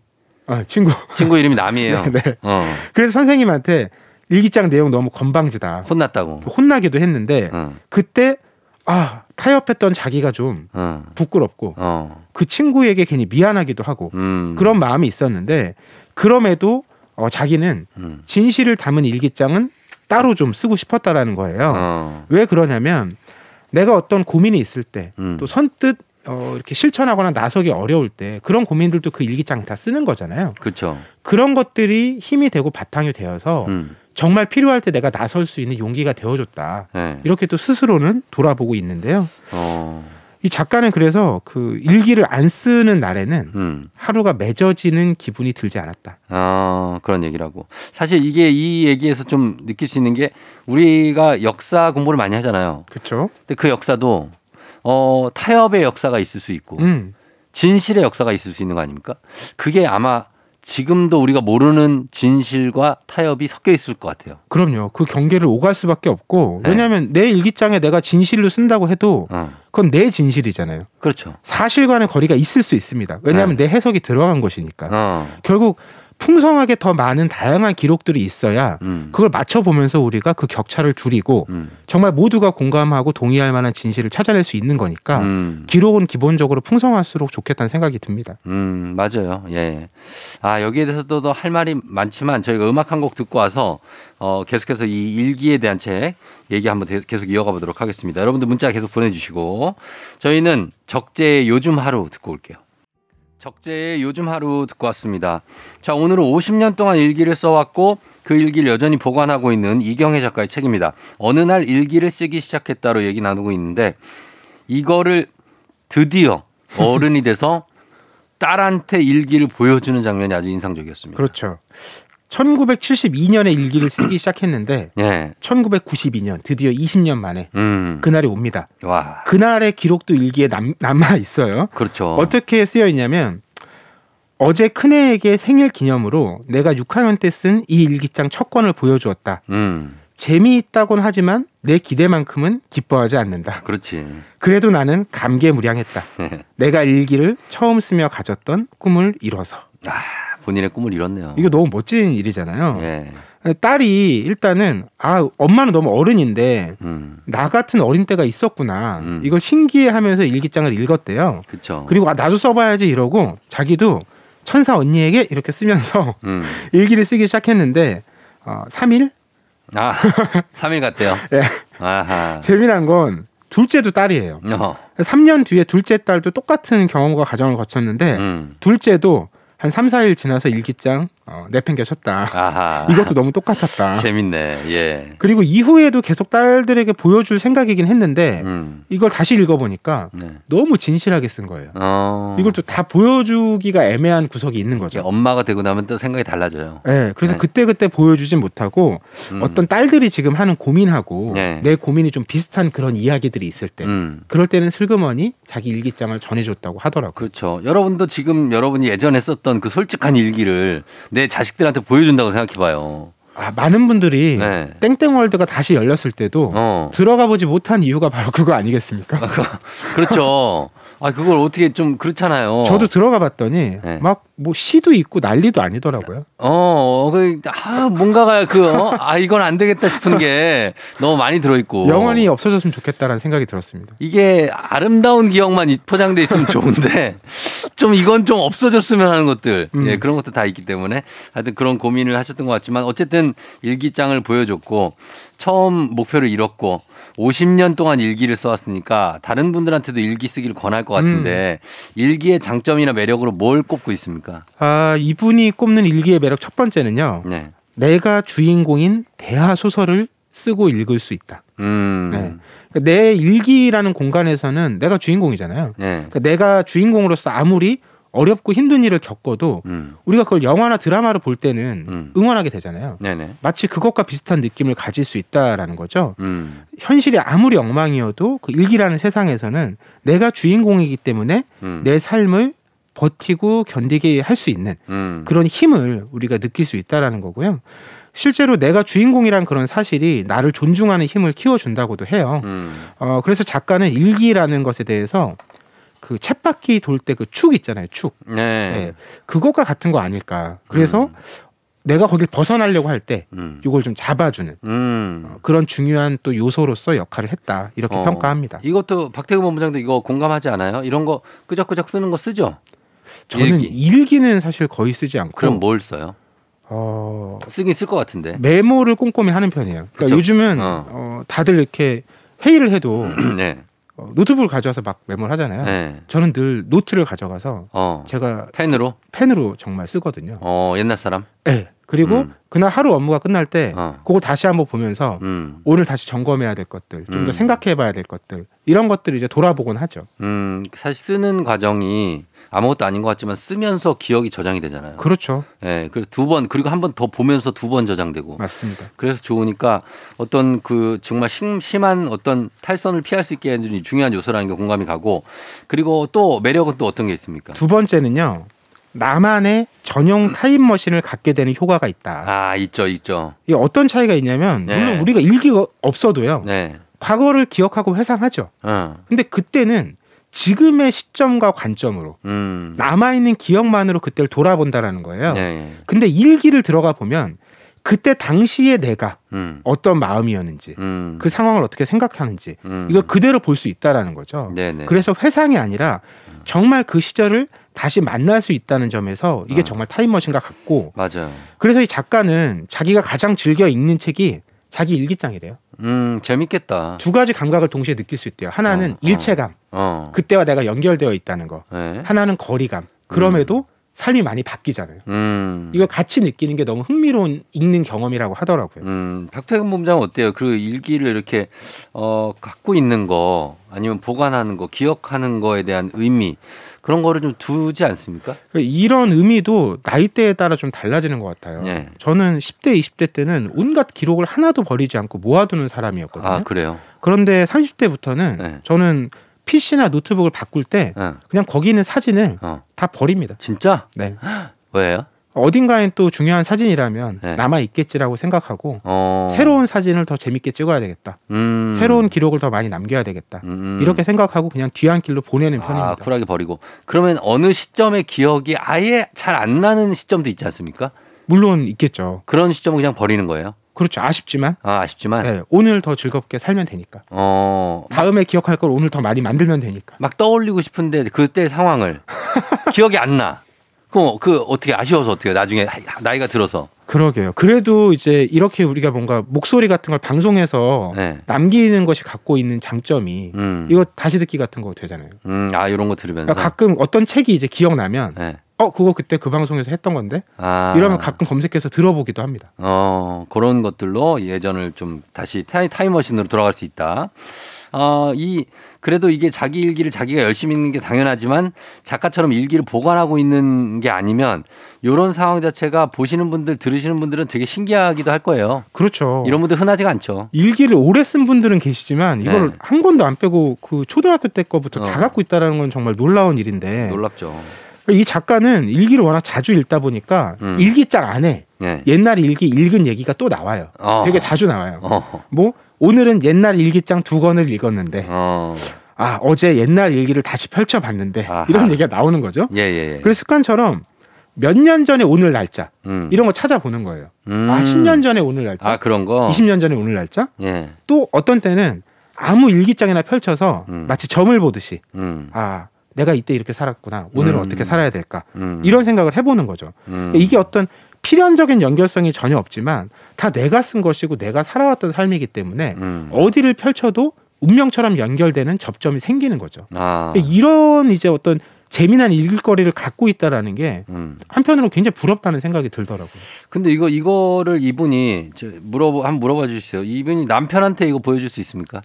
S12: 어, 친구.
S1: 친구 이름이 남이에요.
S12: 네, 네.
S1: 어.
S12: 그래서 선생님한테 일기장 내용 너무 건방지다.
S1: 혼났다고.
S12: 혼나기도 했는데
S1: 어.
S12: 그때 아 타협했던 자기가 좀
S1: 어.
S12: 부끄럽고
S1: 어.
S12: 그 친구에게 괜히 미안하기도 하고
S1: 음.
S12: 그런 마음이 있었는데 그럼에도 어, 자기는
S1: 음.
S12: 진실을 담은 일기장은 따로 좀 쓰고 싶었다라는 거예요.
S1: 어.
S12: 왜 그러냐면 내가 어떤 고민이 있을 때또
S1: 음.
S12: 선뜻 어, 이렇게 실천하거나 나서기 어려울 때 그런 고민들도 그 일기장 다 쓰는 거잖아요.
S1: 그렇죠.
S12: 그런 것들이 힘이 되고 바탕이 되어서
S1: 음.
S12: 정말 필요할 때 내가 나설 수 있는 용기가 되어줬다.
S1: 네.
S12: 이렇게 또 스스로는 돌아보고 있는데요.
S1: 어.
S12: 이 작가는 그래서 그 일기를 안 쓰는 날에는
S1: 음.
S12: 하루가 맺어지는 기분이 들지 않았다.
S1: 어, 그런 얘기라고. 사실 이게 이 얘기에서 좀 느낄 수 있는 게 우리가 역사 공부를 많이 하잖아요.
S12: 그렇죠?
S1: 근데 그 역사도 어, 타협의 역사가 있을 수 있고
S12: 음.
S1: 진실의 역사가 있을 수 있는 거 아닙니까? 그게 아마 지금도 우리가 모르는 진실과 타협이 섞여 있을 것 같아요.
S12: 그럼요. 그 경계를 오갈 수밖에 없고
S1: 네.
S12: 왜냐하면 내 일기장에 내가 진실로 쓴다고 해도
S1: 어.
S12: 그건 내 진실이잖아요.
S1: 그렇죠.
S12: 사실과의 거리가 있을 수 있습니다. 왜냐하면 내 해석이 들어간 것이니까.
S1: 어.
S12: 결국 풍성하게 더 많은 다양한 기록들이 있어야
S1: 음.
S12: 그걸 맞춰보면서 우리가 그 격차를 줄이고
S1: 음.
S12: 정말 모두가 공감하고 동의할 만한 진실을 찾아낼 수 있는 거니까
S1: 음.
S12: 기록은 기본적으로 풍성할수록 좋겠다는 생각이 듭니다.
S1: 음, 맞아요. 예. 아, 여기에 대해서도 더 할 말이 많지만 저희가 음악 한 곡 듣고 와서 어, 계속해서 이 일기에 대한 책 얘기 한번 대- 계속 이어가 보도록 하겠습니다. 여러분들 문자 계속 보내주시고 저희는 적재의 요즘 하루 듣고 올게요. 적재의 요즘 하루 듣고 왔습니다. 자, 오늘은 50년 동안 일기를 써왔고 그 일기를 여전히 보관하고 있는 이경혜 작가의 책입니다. 어느 날 일기를 쓰기 시작했다로 얘기 나누고 있는데 이거를 드디어 어른이 돼서 딸한테 일기를 보여주는 장면이 아주 인상적이었습니다.
S12: 그렇죠. 1972년에 일기를 쓰기 시작했는데
S1: 예.
S12: 1992년 드디어 20년 만에
S1: 음.
S12: 그날이 옵니다.
S1: 와.
S12: 그날의 기록도 일기에 남, 남아 있어요.
S1: 그렇죠.
S12: 어떻게 쓰여 있냐면 어제 큰애에게 생일 기념으로 내가 6학년 때 쓴 이 일기장 첫 권을 보여주었다.
S1: 음.
S12: 재미있다곤 하지만 내 기대만큼은 기뻐하지 않는다.
S1: 그렇지.
S12: 그래도 나는 감개무량했다.
S1: 네.
S12: 내가 일기를 처음 쓰며 가졌던 꿈을 이뤄서.
S1: 아, 본인의 꿈을 이뤘네요.
S12: 이거 너무 멋진 일이잖아요.
S1: 예.
S12: 딸이 일단은 아 엄마는 너무 어른인데
S1: 음.
S12: 나 같은 어린 때가 있었구나.
S1: 음.
S12: 이걸 신기해하면서 일기장을 읽었대요.
S1: 그렇죠.
S12: 그리고 아 나도 써봐야지 이러고 자기도 천사 언니에게 이렇게 쓰면서
S1: 음.
S12: 일기를 쓰기 시작했는데 어, 3일
S1: 아, 3일 갔대요.
S12: 네.
S1: 아하.
S12: 재미난 건 둘째도 딸이에요.
S1: 어.
S12: 3년 뒤에 둘째 딸도 똑같은 경험과 과정을 거쳤는데
S1: 음.
S12: 둘째도 한 3, 4일 지나서 일기장 어, 내팽겨쳤다.
S1: 아하.
S12: 이것도 너무 똑같았다.
S1: 재밌네. 예.
S12: 그리고 이후에도 계속 딸들에게 보여줄 생각이긴 했는데
S1: 음.
S12: 이걸 다시 읽어보니까
S1: 네.
S12: 너무 진실하게 쓴 거예요.
S1: 어.
S12: 이걸 또 다 보여주기가 애매한 구석이 있는 거죠.
S1: 엄마가 되고 나면 또 생각이 달라져요.
S12: 네, 그래서
S1: 네.
S12: 그때 그때 보여주진 못하고
S1: 음.
S12: 어떤 딸들이 지금 하는 고민하고
S1: 네.
S12: 내 고민이 좀 비슷한 그런 이야기들이 있을 때
S1: 음.
S12: 그럴 때는 슬그머니 자기 일기장을 전해줬다고 하더라고요.
S1: 그렇죠. 여러분도 지금 여러분이 예전에 썼던 그 솔직한 일기를 내 자식들한테 보여준다고 생각해봐요.
S12: 아, 많은 분들이
S1: 네.
S12: 땡땡월드가 다시 열렸을 때도
S1: 어.
S12: 들어가 보지 못한 이유가 바로 그거 아니겠습니까?
S1: 그렇죠. 아 그걸 어떻게 좀 그렇잖아요.
S12: 저도 들어가 봤더니
S1: 네.
S12: 막뭐 시도 있고 난리도 아니더라고요.
S1: 어, 그, 아, 뭔가가 그, 어? 아, 이건 안 되겠다 싶은 게 너무 많이 들어있고.
S12: 영원히 없어졌으면 좋겠다라는 생각이 들었습니다.
S1: 이게 아름다운 기억만 이- 포장돼 있으면 좋은데 좀 이건 좀 없어졌으면 하는 것들
S12: 음.
S1: 예 그런 것도 다 있기 때문에 하여튼 그런 고민을 하셨던 것 같지만 어쨌든 일기장을 보여줬고 처음 목표를 이뤘고 50년 동안 일기를 써왔으니까 다른 분들한테도 일기 쓰기를 권할 것 같은데
S12: 음.
S1: 일기의 장점이나 매력으로 뭘 꼽고 있습니까?
S12: 아 이분이 꼽는 일기의 매력 첫 번째는요.
S1: 네.
S12: 내가 주인공인 대하 소설을 쓰고 읽을 수 있다.
S1: 음.
S12: 네. 그러니까 내 일기라는 공간에서는 내가 주인공이잖아요.
S1: 네.
S12: 그러니까 내가 주인공으로서 아무리 어렵고 힘든 일을 겪어도
S1: 음.
S12: 우리가 그걸 영화나 드라마를 볼 때는 응원하게 되잖아요.
S1: 네네.
S12: 마치 그것과 비슷한 느낌을 가질 수 있다라는 거죠.
S1: 음.
S12: 현실이 아무리 엉망이어도 그 일기라는 세상에서는 내가 주인공이기 때문에
S1: 음.
S12: 내 삶을 버티고 견디게 할 수 있는
S1: 음.
S12: 그런 힘을 우리가 느낄 수 있다라는 거고요. 실제로 내가 주인공이란 그런 사실이 나를 존중하는 힘을 키워준다고도 해요.
S1: 음.
S12: 어, 그래서 작가는 일기라는 것에 대해서 그 챗바퀴 돌 때 그 축 있잖아요. 축.
S1: 네.
S12: 네. 그것과 같은 거 아닐까. 그래서
S1: 음.
S12: 내가 거길 벗어나려고 할때 이걸 좀 잡아주는
S1: 음.
S12: 어, 그런 중요한 또 요소로서 역할을 했다. 이렇게
S1: 어.
S12: 평가합니다.
S1: 이것도 박태근 본부장도 이거 공감하지 않아요? 이런 거 끄적끄적 쓰는 거 쓰죠?
S12: 저는
S1: 일기.
S12: 일기는 사실 거의 쓰지 않고
S1: 그럼 뭘 써요?
S12: 어,
S1: 쓰긴 쓸 것 같은데.
S12: 메모를 꼼꼼히 하는 편이에요. 그러니까? 요즘은
S1: 어.
S12: 어, 다들 이렇게 회의를 해도
S1: 네.
S12: 어, 노트북을 가져와서 막 메모를 하잖아요.
S1: 네.
S12: 저는 늘 노트를 가져가서
S1: 어.
S12: 제가
S1: 펜으로?
S12: 펜으로 정말 쓰거든요.
S1: 어, 옛날 사람?
S12: 네. 그리고
S1: 음.
S12: 그날 하루 업무가 끝날 때
S1: 어.
S12: 그걸 다시 한번 보면서
S1: 음.
S12: 오늘 다시 점검해야 될 것들, 좀더
S1: 음.
S12: 생각해 봐야 될 것들, 이런 것들을 이제 돌아보곤 하죠.
S1: 음, 사실 쓰는 과정이 아무것도 아닌 것 같지만 쓰면서 기억이 저장이 되잖아요.
S12: 그렇죠.
S1: 예, 그래서 두 번, 그리고 한 번 더 보면서 두 번 저장되고.
S12: 맞습니다.
S1: 그래서 좋으니까 어떤 그 정말 심, 심한 어떤 탈선을 피할 수 있게 해주는 중요한 요소라는 게 공감이 가고 그리고 또 매력은 또 어떤 게 있습니까?
S12: 두 번째는요. 나만의 전용 타임머신을 갖게 되는 효과가 있다.
S1: 아, 있죠, 있죠.
S12: 이게 어떤 차이가 있냐면
S1: 네.
S12: 물론 우리가 일기가 없어도요.
S1: 네.
S12: 과거를 기억하고 회상하죠.
S1: 어.
S12: 근데 그때는 지금의 시점과 관점으로
S1: 음.
S12: 남아 있는 기억만으로 그때를 돌아본다라는 거예요.
S1: 네.
S12: 근데 일기를 들어가 보면 그때 당시에 내가
S1: 음.
S12: 어떤 마음이었는지
S1: 음.
S12: 그 상황을 어떻게 생각하는지
S1: 음.
S12: 이걸 그대로 볼 수 있다라는 거죠.
S1: 네네.
S12: 그래서 회상이 아니라 정말 그 시절을 다시 만날 수 있다는 점에서 이게
S1: 어.
S12: 정말 타임머신과 같고
S1: 맞아요.
S12: 그래서 이 작가는 자기가 가장 즐겨 읽는 책이 자기 일기장이래요.
S1: 음, 재밌겠다.
S12: 두 가지 감각을 동시에 느낄 수 있대요. 하나는
S1: 어, 어.
S12: 일체감,
S1: 어.
S12: 그때와 내가 연결되어 있다는 거.
S1: 네.
S12: 하나는 거리감. 그럼에도 삶이 많이 바뀌잖아요.
S1: 음.
S12: 이걸 같이 느끼는 게 너무 흥미로운 읽는 경험이라고 하더라고요.
S1: 음, 박태근 본부장은 어때요? 그 일기를 이렇게 어, 갖고 있는 거 아니면 보관하는 거, 기억하는 거에 대한 의미 그런 거를 좀 두지 않습니까?
S12: 이런 의미도 나이대에 따라 좀 달라지는 것 같아요.
S1: 네.
S12: 저는 10대, 20대 때는 온갖 기록을 하나도 버리지 않고 모아두는 사람이었거든요.
S1: 아, 그래요?
S12: 그런데 30대부터는
S1: 네.
S12: 저는 PC나 노트북을 바꿀 때
S1: 어.
S12: 그냥 거기 있는 사진을
S1: 어.
S12: 다 버립니다.
S1: 진짜?
S12: 네.
S1: 왜요?
S12: 어딘가엔 또 중요한 사진이라면
S1: 네.
S12: 남아 있겠지라고 생각하고
S1: 어.
S12: 새로운 사진을 더 재밌게 찍어야 되겠다.
S1: 음.
S12: 새로운 기록을 더 많이 남겨야 되겠다.
S1: 음.
S12: 이렇게 생각하고 그냥 뒤안길로 보내는
S1: 아,
S12: 편입니다.
S1: 쿨하게 버리고. 그러면 어느 시점의 기억이 아예 잘 안 나는 시점도 있지 않습니까?
S12: 물론 있겠죠.
S1: 그런 시점은 그냥 버리는 거예요?
S12: 그렇죠. 아쉽지만
S1: 아, 아쉽지만.
S12: 네, 오늘 더 즐겁게 살면 되니까.
S1: 어.
S12: 다음에 기억할 걸 오늘 더 많이 만들면 되니까.
S1: 막 떠올리고 싶은데 그때 상황을 기억이 안 나. 그럼 그 어떻게 아쉬워서 어떻게 나중에 나이가 들어서
S12: 그러게요. 그래도 이제 이렇게 우리가 뭔가 목소리 같은 걸 방송해서
S1: 네.
S12: 남기는 것이 갖고 있는 장점이
S1: 음.
S12: 이거 다시 듣기 같은 거 되잖아요.
S1: 음, 아 이런 거 들으면서
S12: 그러니까 가끔 어떤 책이 이제 기억나면
S1: 네.
S12: 어 그거 그때 그 방송에서 했던 건데
S1: 아.
S12: 이러면 가끔 검색해서 들어보기도 합니다.
S1: 어, 그런 것들로 예전을 좀 다시 타이, 타임머신으로 돌아갈 수 있다. 어, 이, 그래도 이게 자기 일기를 자기가 열심히 읽는 게 당연하지만 작가처럼 일기를 보관하고 있는 게 아니면 이런 상황 자체가 보시는 분들, 들으시는 분들은 되게 신기하기도 할 거예요.
S12: 그렇죠.
S1: 이런 분들 흔하지가 않죠.
S12: 일기를 오래 쓴 분들은 계시지만 이걸
S1: 네.
S12: 한 권도 안 빼고 그 초등학교 때 거부터 다
S1: 어.
S12: 갖고 있다라는 건 정말 놀라운 일인데
S1: 놀랍죠.
S12: 이 작가는 일기를 워낙 자주 읽다 보니까
S1: 음.
S12: 일기장 안에
S1: 네.
S12: 옛날 일기 읽은 얘기가 또 나와요.
S1: 어.
S12: 되게 자주 나와요.
S1: 어.
S12: 뭐 오늘은 옛날 일기장 두 권을 읽었는데
S1: 어.
S12: 아 어제 옛날 일기를 다시 펼쳐봤는데
S1: 아하.
S12: 이런 얘기가 나오는 거죠.
S1: 예, 예. 예.
S12: 그래서 습관처럼 몇 년 전에 오늘 날짜
S1: 음.
S12: 이런 거 찾아보는 거예요.
S1: 음.
S12: 아 10년 전에 오늘 날짜,
S1: 아, 그런 거.
S12: 20년 전에 오늘 날짜.
S1: 예.
S12: 또 어떤 때는 아무 일기장이나 펼쳐서
S1: 음.
S12: 마치 점을 보듯이
S1: 음.
S12: 아 내가 이때 이렇게 살았구나 오늘은
S1: 음.
S12: 어떻게 살아야 될까
S1: 음.
S12: 이런 생각을 해보는 거죠.
S1: 음.
S12: 이게 어떤 필연적인 연결성이 전혀 없지만 다 내가 쓴 것이고 내가 살아왔던 삶이기 때문에
S1: 음.
S12: 어디를 펼쳐도 운명처럼 연결되는 접점이 생기는 거죠.
S1: 아.
S12: 이런 이제 어떤 재미난 일거리를 갖고 있다라는 게
S1: 음.
S12: 한편으로 굉장히 부럽다는 생각이 들더라고요.
S1: 근데 이거 이거를 이분이 저 물어보 한번 물어봐 주시죠. 이분이 남편한테 이거 보여줄 수 있습니까?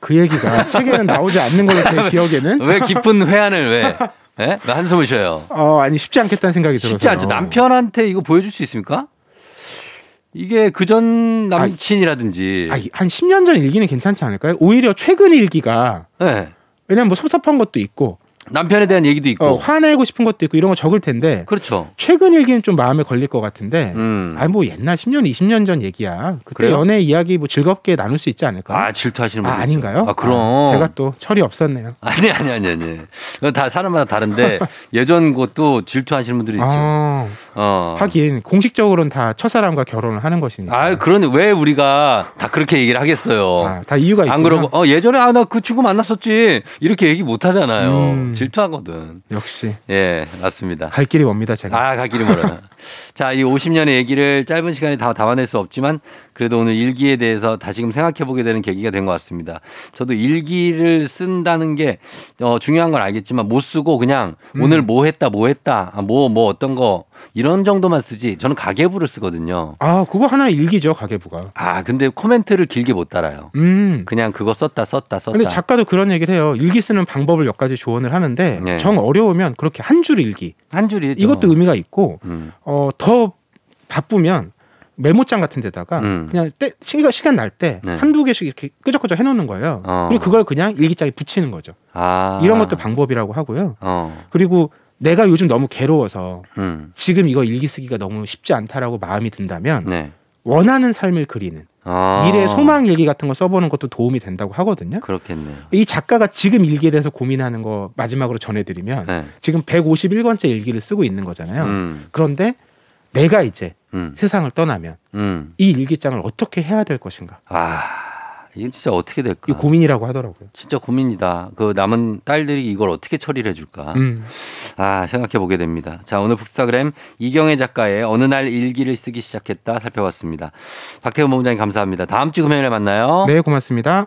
S12: 그 얘기가 책에는 나오지 않는 걸로 제 기억에는
S1: 왜 깊은 회한을 왜? 예? 왜 한숨을 쉬어요?
S12: 어 아니 쉽지 않겠다는 생각이 들어서
S1: 쉽지 않죠. 남편한테 이거 보여줄 수 있습니까? 이게 그 전 남친이라든지.
S12: 아, 한 10년 전 일기는 괜찮지 않을까요? 오히려 최근 일기가
S1: 네.
S12: 왜냐면 뭐 섭섭한 것도 있고
S1: 남편에 대한 얘기도 있고.
S12: 어, 화내고 싶은 것도 있고 이런 거 적을 텐데
S1: 그렇죠.
S12: 최근 일기는 좀 마음에 걸릴 것 같은데
S1: 음.
S12: 아니 뭐 옛날 10년 20년 전 얘기야 그때
S1: 그래요?
S12: 연애 이야기 뭐 즐겁게 나눌 수 있지 않을까?
S1: 아 질투하시는
S12: 아,
S1: 분들
S12: 아닌가요?
S1: 아 그럼.
S12: 아, 제가 또 철이 없었네요.
S1: 아니 아니 아니 아니. 그건 다 사람마다 다른데 예전 것도 질투하시는 분들이 있죠.
S12: 아,
S1: 어.
S12: 하긴 공식적으로는 다 첫사람과 결혼을 하는 것이니까.
S1: 아 그런데 왜 우리가 다 그렇게 얘기를 하겠어요?
S12: 아, 다 이유가 있구나.
S1: 안 그러고 어 예전에 아 나 그 친구 만났었지 이렇게 얘기 못 하잖아요.
S12: 음.
S1: 질투하거든.
S12: 역시
S1: 예 맞습니다.
S12: 갈 길이 멉니다 제가.
S1: 아, 가기를 멀어요. 자, 이 50년의 얘기를 짧은 시간에 다 담아낼 수 없지만 그래도 오늘 일기에 대해서 다시금 생각해 보게 되는 계기가 된 것 같습니다. 저도 일기를 쓴다는 게 어, 중요한 건 알겠지만 못 쓰고 그냥
S12: 음.
S1: 오늘 뭐 했다, 뭐 했다, 아, 뭐, 뭐 어떤 거 이런 정도만 쓰지 저는 가계부를 쓰거든요.
S12: 아 그거 하나의 일기죠 가계부가.
S1: 아, 근데 코멘트를 길게 못 달아요.
S12: 음.
S1: 그냥 그거 썼다, 썼다, 썼다.
S12: 근데 작가도 그런 얘기를 해요. 일기 쓰는 방법을 몇 가지 조언을 하는데
S1: 네.
S12: 정 어려우면 그렇게 한 줄 일기.
S1: 한 줄이죠.
S12: 이것도 의미가 있고
S1: 음.
S12: 어, 더 바쁘면 메모장 같은 데다가
S1: 음.
S12: 그냥 때, 시간, 시간 날때
S1: 네.
S12: 한두 개씩 이렇게 끄적끄적 해놓는 거예요.
S1: 어.
S12: 그리고 그걸 그냥 일기장에 붙이는 거죠.
S1: 아.
S12: 이런 것도 방법이라고 하고요.
S1: 어.
S12: 그리고 내가 요즘 너무 괴로워서
S1: 음.
S12: 지금 이거 일기 쓰기가 너무 쉽지 않다라고 마음이 든다면
S1: 네.
S12: 원하는 삶을 그리는
S1: 아.
S12: 미래의 소망 일기 같은 거 써보는 것도 도움이 된다고 하거든요.
S1: 그렇겠네요.
S12: 이 작가가 지금 일기에 대해서 고민하는 거 마지막으로 전해드리면
S1: 네.
S12: 지금 151권째 일기를 쓰고 있는 거잖아요.
S1: 음.
S12: 그런데 내가 이제
S1: 음.
S12: 세상을 떠나면
S1: 음.
S12: 이 일기장을 어떻게 해야 될 것인가?
S1: 아, 이게 진짜 어떻게 될까?
S12: 이 고민이라고 하더라고요.
S1: 진짜 고민이다. 그 남은 딸들이 이걸 어떻게 처리를 해줄까?
S12: 음.
S1: 아, 생각해 보게 됩니다. 자, 오늘 북스타그램 이경혜 작가의 어느 날 일기를 쓰기 시작했다 살펴봤습니다. 박태훈 본부장님 감사합니다. 다음 주 금요일에 만나요.
S12: 네, 고맙습니다.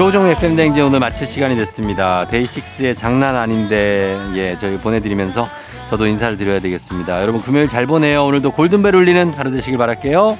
S1: 조종의 팬댕지 오늘 마칠 시간이 됐습니다. 데이식스의 장난 아닌데 예 저희 보내드리면서 저도 인사를 드려야 되겠습니다. 여러분 금요일 잘 보내요. 오늘도 골든벨 울리는 하루 되시길 바랄게요.